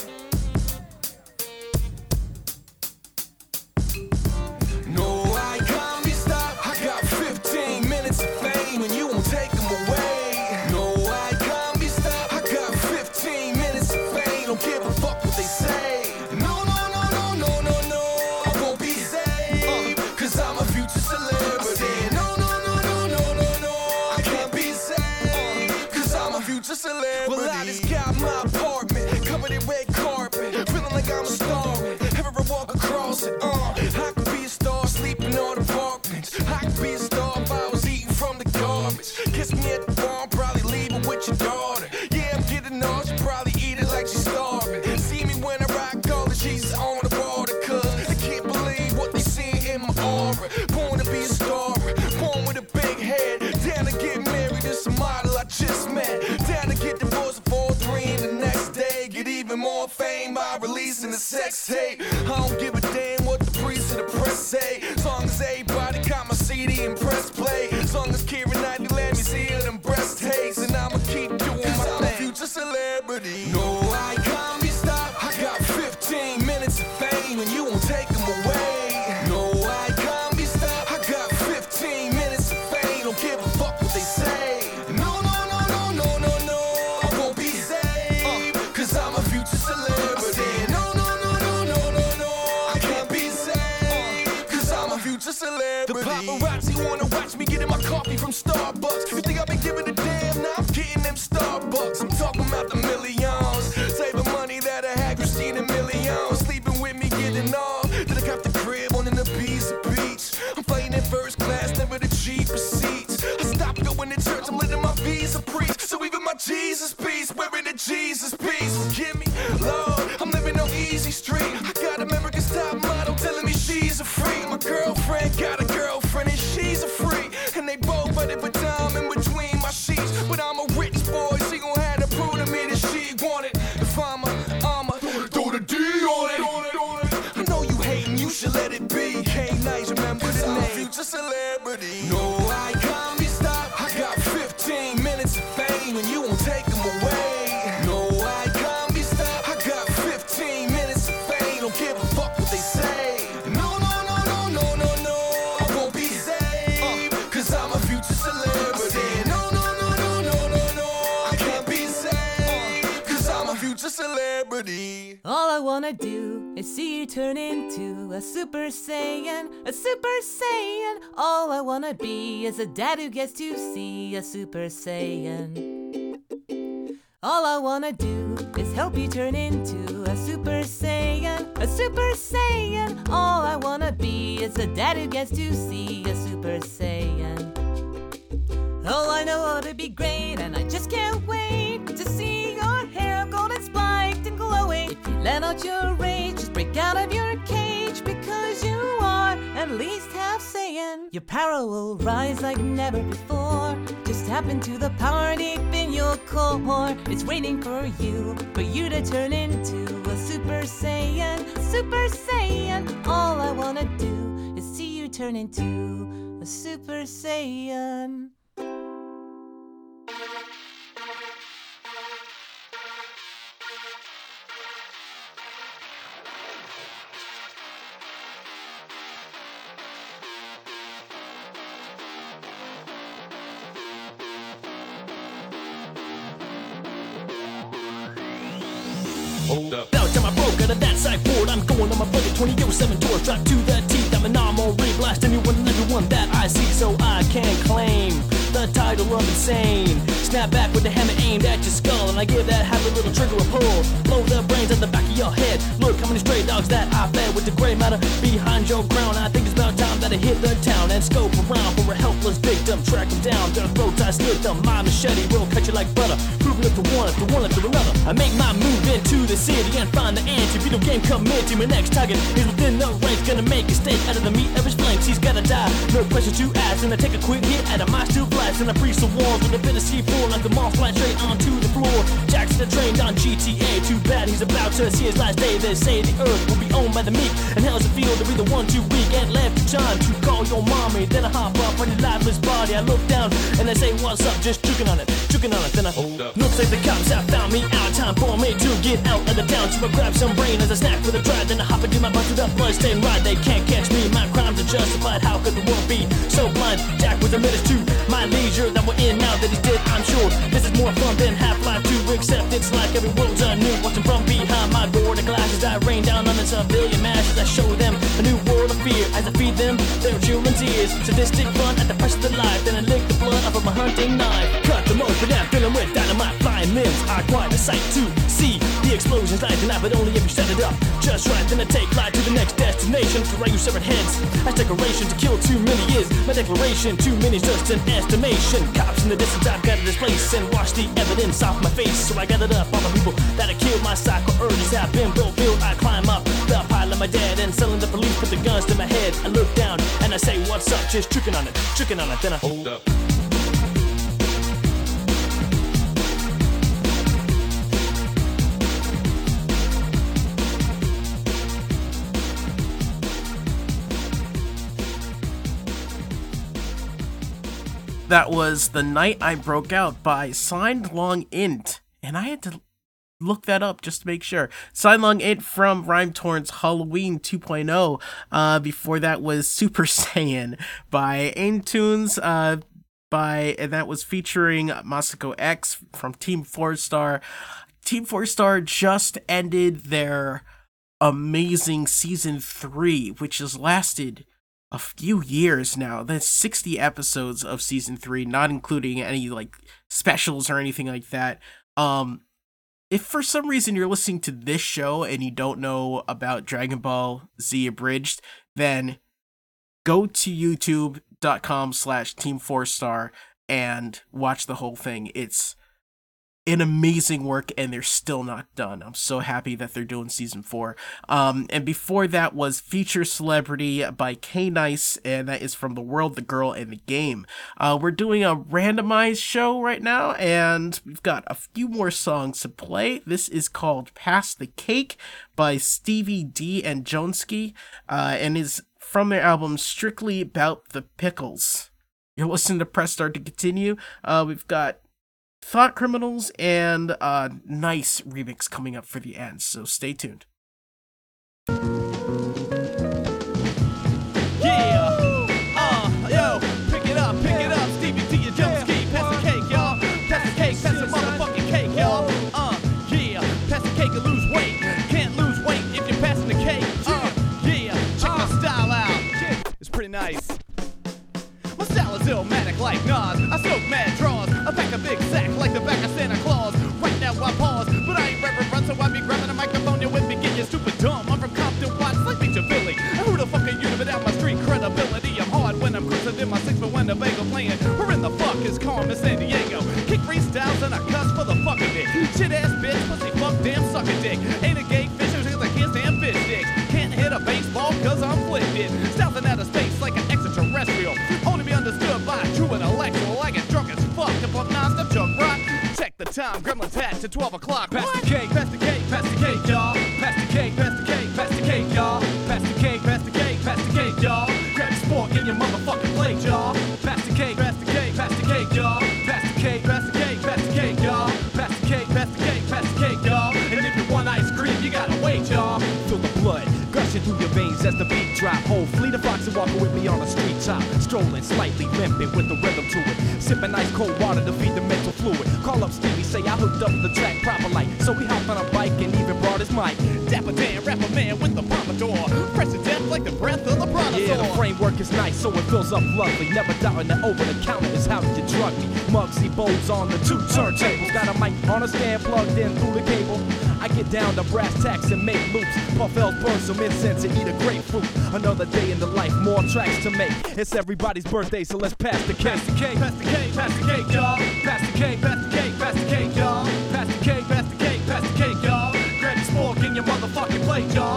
is a dad who gets to see a Super Saiyan. All I wanna do is help you turn into a Super Saiyan, a Super Saiyan. All I wanna be is a dad who gets to core. It's Hold up. Now time I broke out of that side board. I'm going on my budget 2007 tour. Strapped to the teeth. I'm an armor blast anyone and everyone that I see. So I can claim the title of insane. Snap back with the hammer aimed at your skull. And I give that happy little trigger a pull. Blow the brains at the back of your head. Look how many stray dogs that I fed with the gray matter behind your crown. I think it's about time that I hit the town and scope around for a helpless victim. Track them down, their throats I slit them. My machete will cut you like butter. To one, to one, to another. I make my move into the city and find the answer. Video game committee. My next target is within the range. Gonna make a steak out of the meat of his flanks. He's gotta die. No pressure to ask. And I take a quick hit at a my steel blast. And I breach the walls with a bit of C4 like the moth flying straight onto the floor. Jackson trained on GTA. Too bad he's about to see his last day. They say the earth will be owned by the meek. And hell's a field to be the one too weak. And left time to call your mommy. Then I hop up on your lifeless body. I look down and I say, What's up? Just chugging on it, chugging on it. Then I hold up. The cops have found me out. Time for me to get out of the town. So I grab some brain as a snack for the drive. Then I hop into my busted up bloodstained ride. They can't catch me. My crimes are justified. How could the world be so blind? Jack was a menace to my leisure. That we're in now that he's dead. I'm sure this is more fun than Half Life 2. Except it's like every world's anew. Watching from behind my door. The glasses I rain down on the civilian masses. I show them a new world of fear as I feed them their children's ears. Sadistic fun at the price of the life. Then I lick the blood off of my hunting knife. Cut them open and fill them with dynamite. Flying limbs are quite a sight to see. The explosions lighting up, but only if you set it up just right. Then I take flight to the next destination to right you severed heads. As decoration to kill too many is my declaration. Too many's just an estimation. Cops in the distance, I've got to displace and wash the evidence off my face. So I gathered up all the people that I killed. My psycho urges have been fulfilled. I climb up the pile of my dead and selling the police put the guns to my head. I look down and I say, What's up? Just tricking on it, tricking on it. Then I hold up. That was The Night I Broke Out by Signed Long Int. And I had to look that up just to make sure. Signed Long Int from Rhyme Torrent's Halloween 2.0. Uh, before that was Super Saiyan by Aintunes. Uh, by and that was featuring Masako X from Team Four Star. Team Four Star just ended their amazing season three, which has lasted a few years now. That's 60 episodes of season 3, not including any like specials or anything like that. Um if for some reason you're listening to this show and you don't know about Dragon Ball Z Abridged, then go to youtube.com slash team four star and watch the whole thing. It's an amazing work and they're still not done. I'm so happy that they're doing season four. Um, and before that was Feature Celebrity by K Nice, and that is from The World, The Girl, and The Game. Uh, we're doing a randomized show right now, and we've got a few more songs to play. This is called Pass the Cake by Stevie D and Jonesky, uh, and is from their album Strictly About the Pickles. You're listening to Press Start to continue. Uh, we've got Thought Criminals and a nice remix coming up for the end, so stay tuned. It's everybody's birthday, so let's pass the cake. Pass the cake, pass the cake, pass the cake, y'all. Pass the cake, pass the cake, pass the cake, y'all. Pass the cake, pass the cake, pass the cake, y'all. Grab your spork in your motherfucking plate, y'all.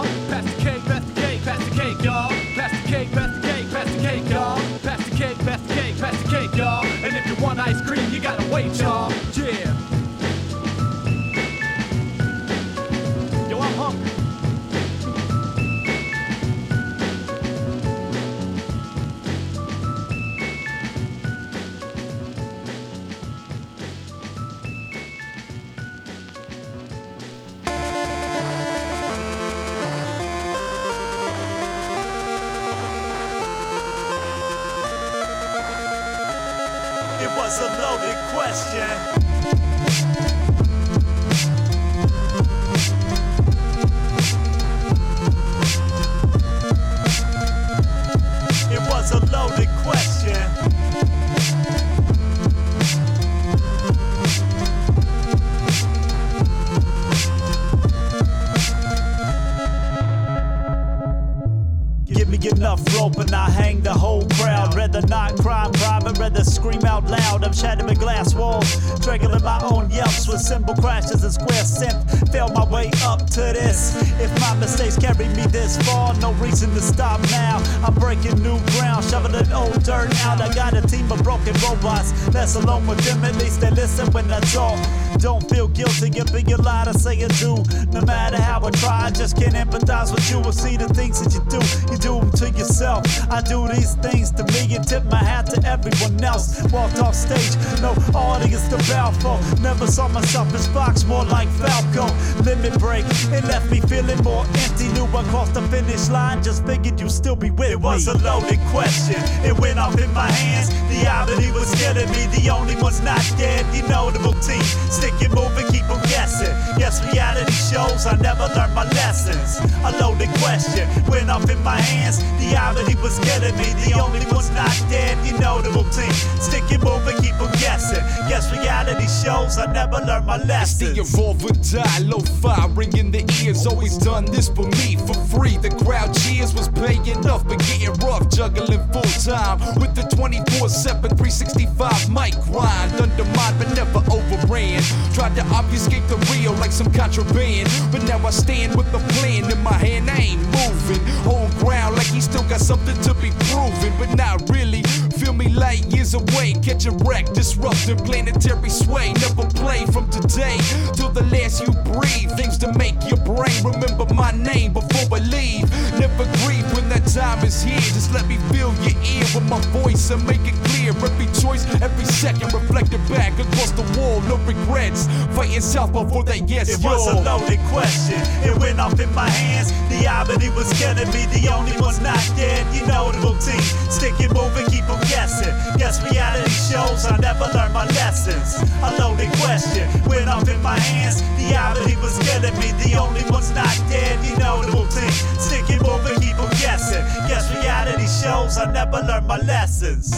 Don't feel guilty if you lie to say you do. No matter how I try, I just can't empathize with you or see the things that you do. You do them to yourself. I do these things to me and tip my hat to everyone else. Walked off stage, no audience to bow for. Never saw myself as Fox, more like Falco. Limit break, it left me feeling more empty. Knew I crossed the finish line, just figured you'd still be with me. It was a loaded question, it went off in my hands. The irony was killing me, the only one's not dead. You know the routine, stick it moving, keep them guessing. Yes, reality shows, I never learned my lessons. A loaded question went off in my hands. The irony was killing me, the only one's not dead. You know the routine, stick it moving, keep them guessing. Yes, reality shows, I never learned my lessons. It's the evolve or die, low fi ring in the ears. Always done this for me for free. The crowd cheers was paying enough, but getting rough, juggling full time with the 24 7 365 mic grind. Undermined but never overran. Tried to obfuscate the real like some contraband, but now I stand with a plan in my hand. I ain't moving. Hold ground like he still got something to be proven, but not really. Feel me light years away, catch a wreck, disrupting planetary sway. Never play from today till the last you breathe. Things to make your brain remember my name before I leave. Never grieve when that time is here. Just let me fill your ear with my voice and make it clear. Every choice, every second reflected back across the wall. No regrets. Fighting south before that yes, It was a loaded question. It went off in my hands. The irony was killing me. The only one's not dead. You know the routine. Stick it moving, keep them guessing. Yes, reality shows. I never learned my lessons. A loaded question went off in my hands. The irony was killing me. The only one's not dead. You know the routine. Stick it moving, keep them guessing. Yes, reality shows I never learned my lessons.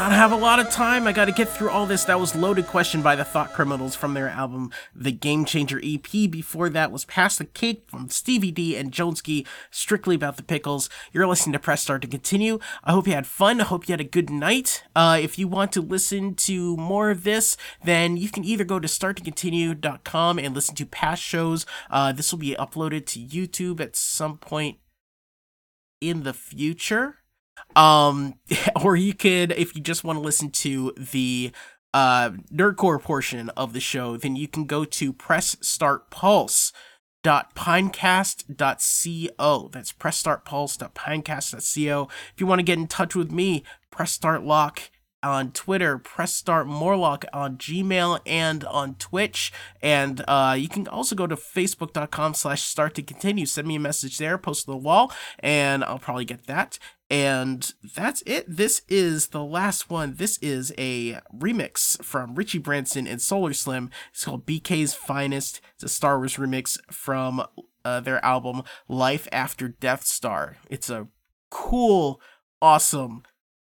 Don't have a lot of time. I got to get through all this. That was Loaded Question by the Thought Criminals from their album The Game Changer EP. Before that was Pass the Cake from Stevie D and Joneski, strictly about the pickles. You're listening to Press Start to continue. I hope you had fun. I hope you had a good night. Uh, if you want to listen to more of this, then you can either go to starttocontinue.com and listen to past shows. Uh, this will be uploaded to YouTube at some point in the future um or you could if you just want to listen to the uh nerdcore portion of the show then you can go to press start pulse that's pressstartpulse.pinecast.co if you want to get in touch with me press start lock on Twitter, press start on Gmail and on Twitch. And uh, you can also go to facebook.com slash start to continue. Send me a message there, post to the wall, and I'll probably get that. And that's it. This is the last one. This is a remix from Richie Branson and Solar Slim. It's called BK's Finest. It's a Star Wars remix from uh, their album Life After Death Star. It's a cool, awesome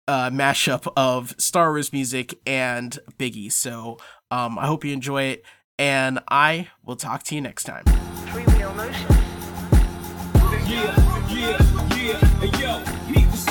uh, mashup of Star Wars music and Biggie. So um, I hope you enjoy it, and I will talk to you next time.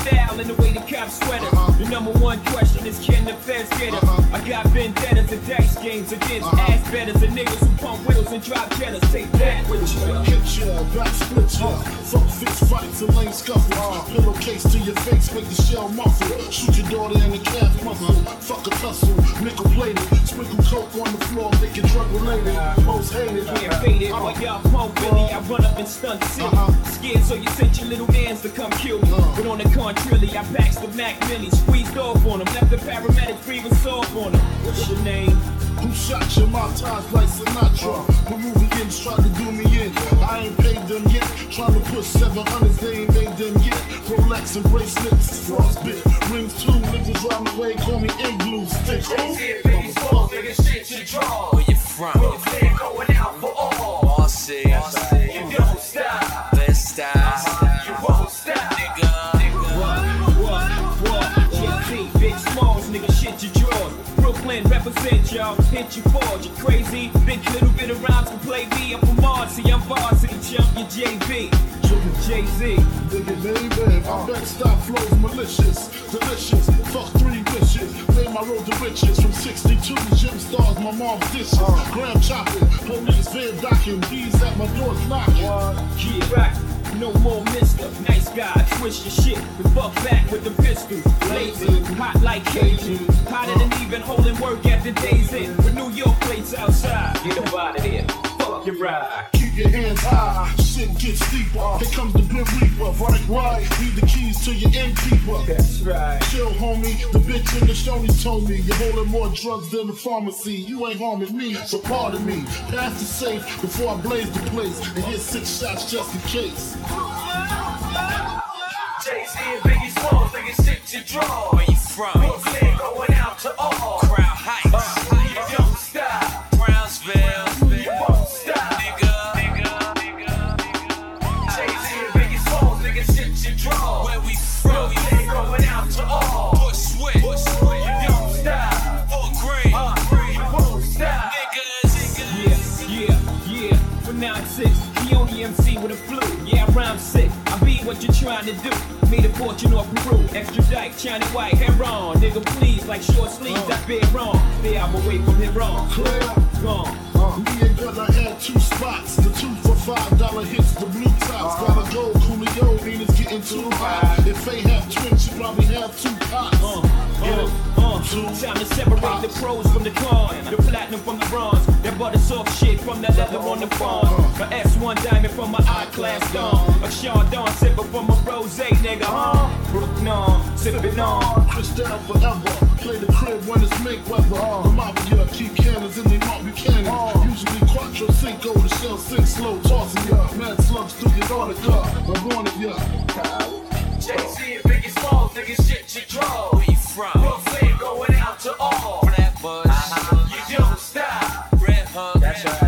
Style and the way the cops sweater. Uh-huh. The number one question is can the feds get it? Uh-huh. I got vendettas and dice games against uh-huh. ass betters and niggas who pump wheels and drop cheddar. Take that with you. Hit ya, back split ya. Fuck fist fights and lane scuffles. Pillowcase to your face, make the shell muffle. Shoot your daughter in the calf muscle. Fuck a tussle, nickel plated. Sprinkle coke on the floor, make it drug related. Most hated. Yeah, faded while y'all pump Billy. I run up in stunt city. Scared, so you sent your little mans to come kill me. But on the contrary, I packed the Mac Millie, squeezed off on him, left the paramedics breathing soft on him. What's your name? Who shot your My ties like Sinatra. Peruvians tried to do me in. I ain't paid them yet. Trying to push 700s, they ain't made them yet. Rolex and bracelets, frostbit. Rings too, niggas round the way, call me igloo. Stick. Where you from? When you say going out for all. All see. Represent y'all, hit you forge, you crazy. Big little bit of rhymes can play me. I'm from Marcy, I'm varsity champion JB. Jay Z. It, baby. My backstop flows malicious, delicious. Fuck three wishes. Made my road to riches from 62 gem stars. My mom's dishes. Uh. Graham chopping. Police van docking. Bees at my door knocking. Yeah, right. No more mister, nice guy, twist your shit. We buck back with the pistol. Blazing, hot like Cajun. Hotter than even holding work at the day's end. With New York plates outside. Get up out of here. Fuck your ride. Keep your hands high, shit gets steeper. Here comes the Grim Reaper, right, right. Need the keys to your innkeeper. That's right. Chill, homie. The bitch in the Shoney's told me you're holding more drugs than the pharmacy. You ain't harming me, so pardon me. Pass the safe before I blaze the place and hit six shots just in case. Jay-Z and Biggie Smalls, nigga, shit you draw. Where you from? Brooklyn, going out to all. Crown Heights. You what you're trying to do. Me the fortune or Peru. Extra dyke, shiny white, hair on. Nigga, please, like short sleeves, I bear wrong. Stay out my way from here wrong. Clear. Gone. Me and Gunna had two spots. The two for five dollar hits, the blue tops. Gotta go, Coolio, mean it's getting too hot. If they have twins, she probably have two pots. Uh, uh, time to separate the pros from the cons, the platinum from the bronze, that butter soft shit from the leather on the farm, a S1 diamond from my I-class gone, A Sean Dawn sipping from a rose, nigga, huh? Brooklyn on, sipping on. Cristal forever. Play the crib when it's make weather. The mafia keep cannons in the Mark Buchanan. Usually quattro cinco, the shell sink slow, tossing ya. Mad slugs through your autograph. I'm on it, ya. Jay-Z and Biggie Smalls, nigga, shit you draw. Where you from? Brooklyn going out to all. Flatbush. Uh-huh. You don't stop. Red Hook. That's right.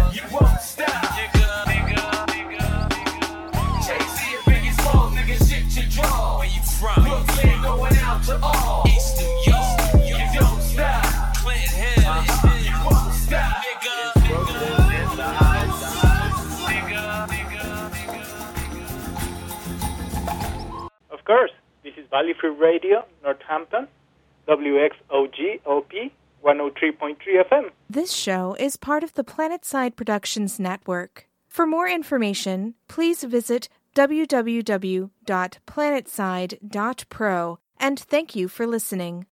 Course, this is Valley Free Radio, Northampton, WXOJ-LP 103.3 FM. This show is part of the Planetside Productions Network. For more information, please visit www.planetside.pro and thank you for listening.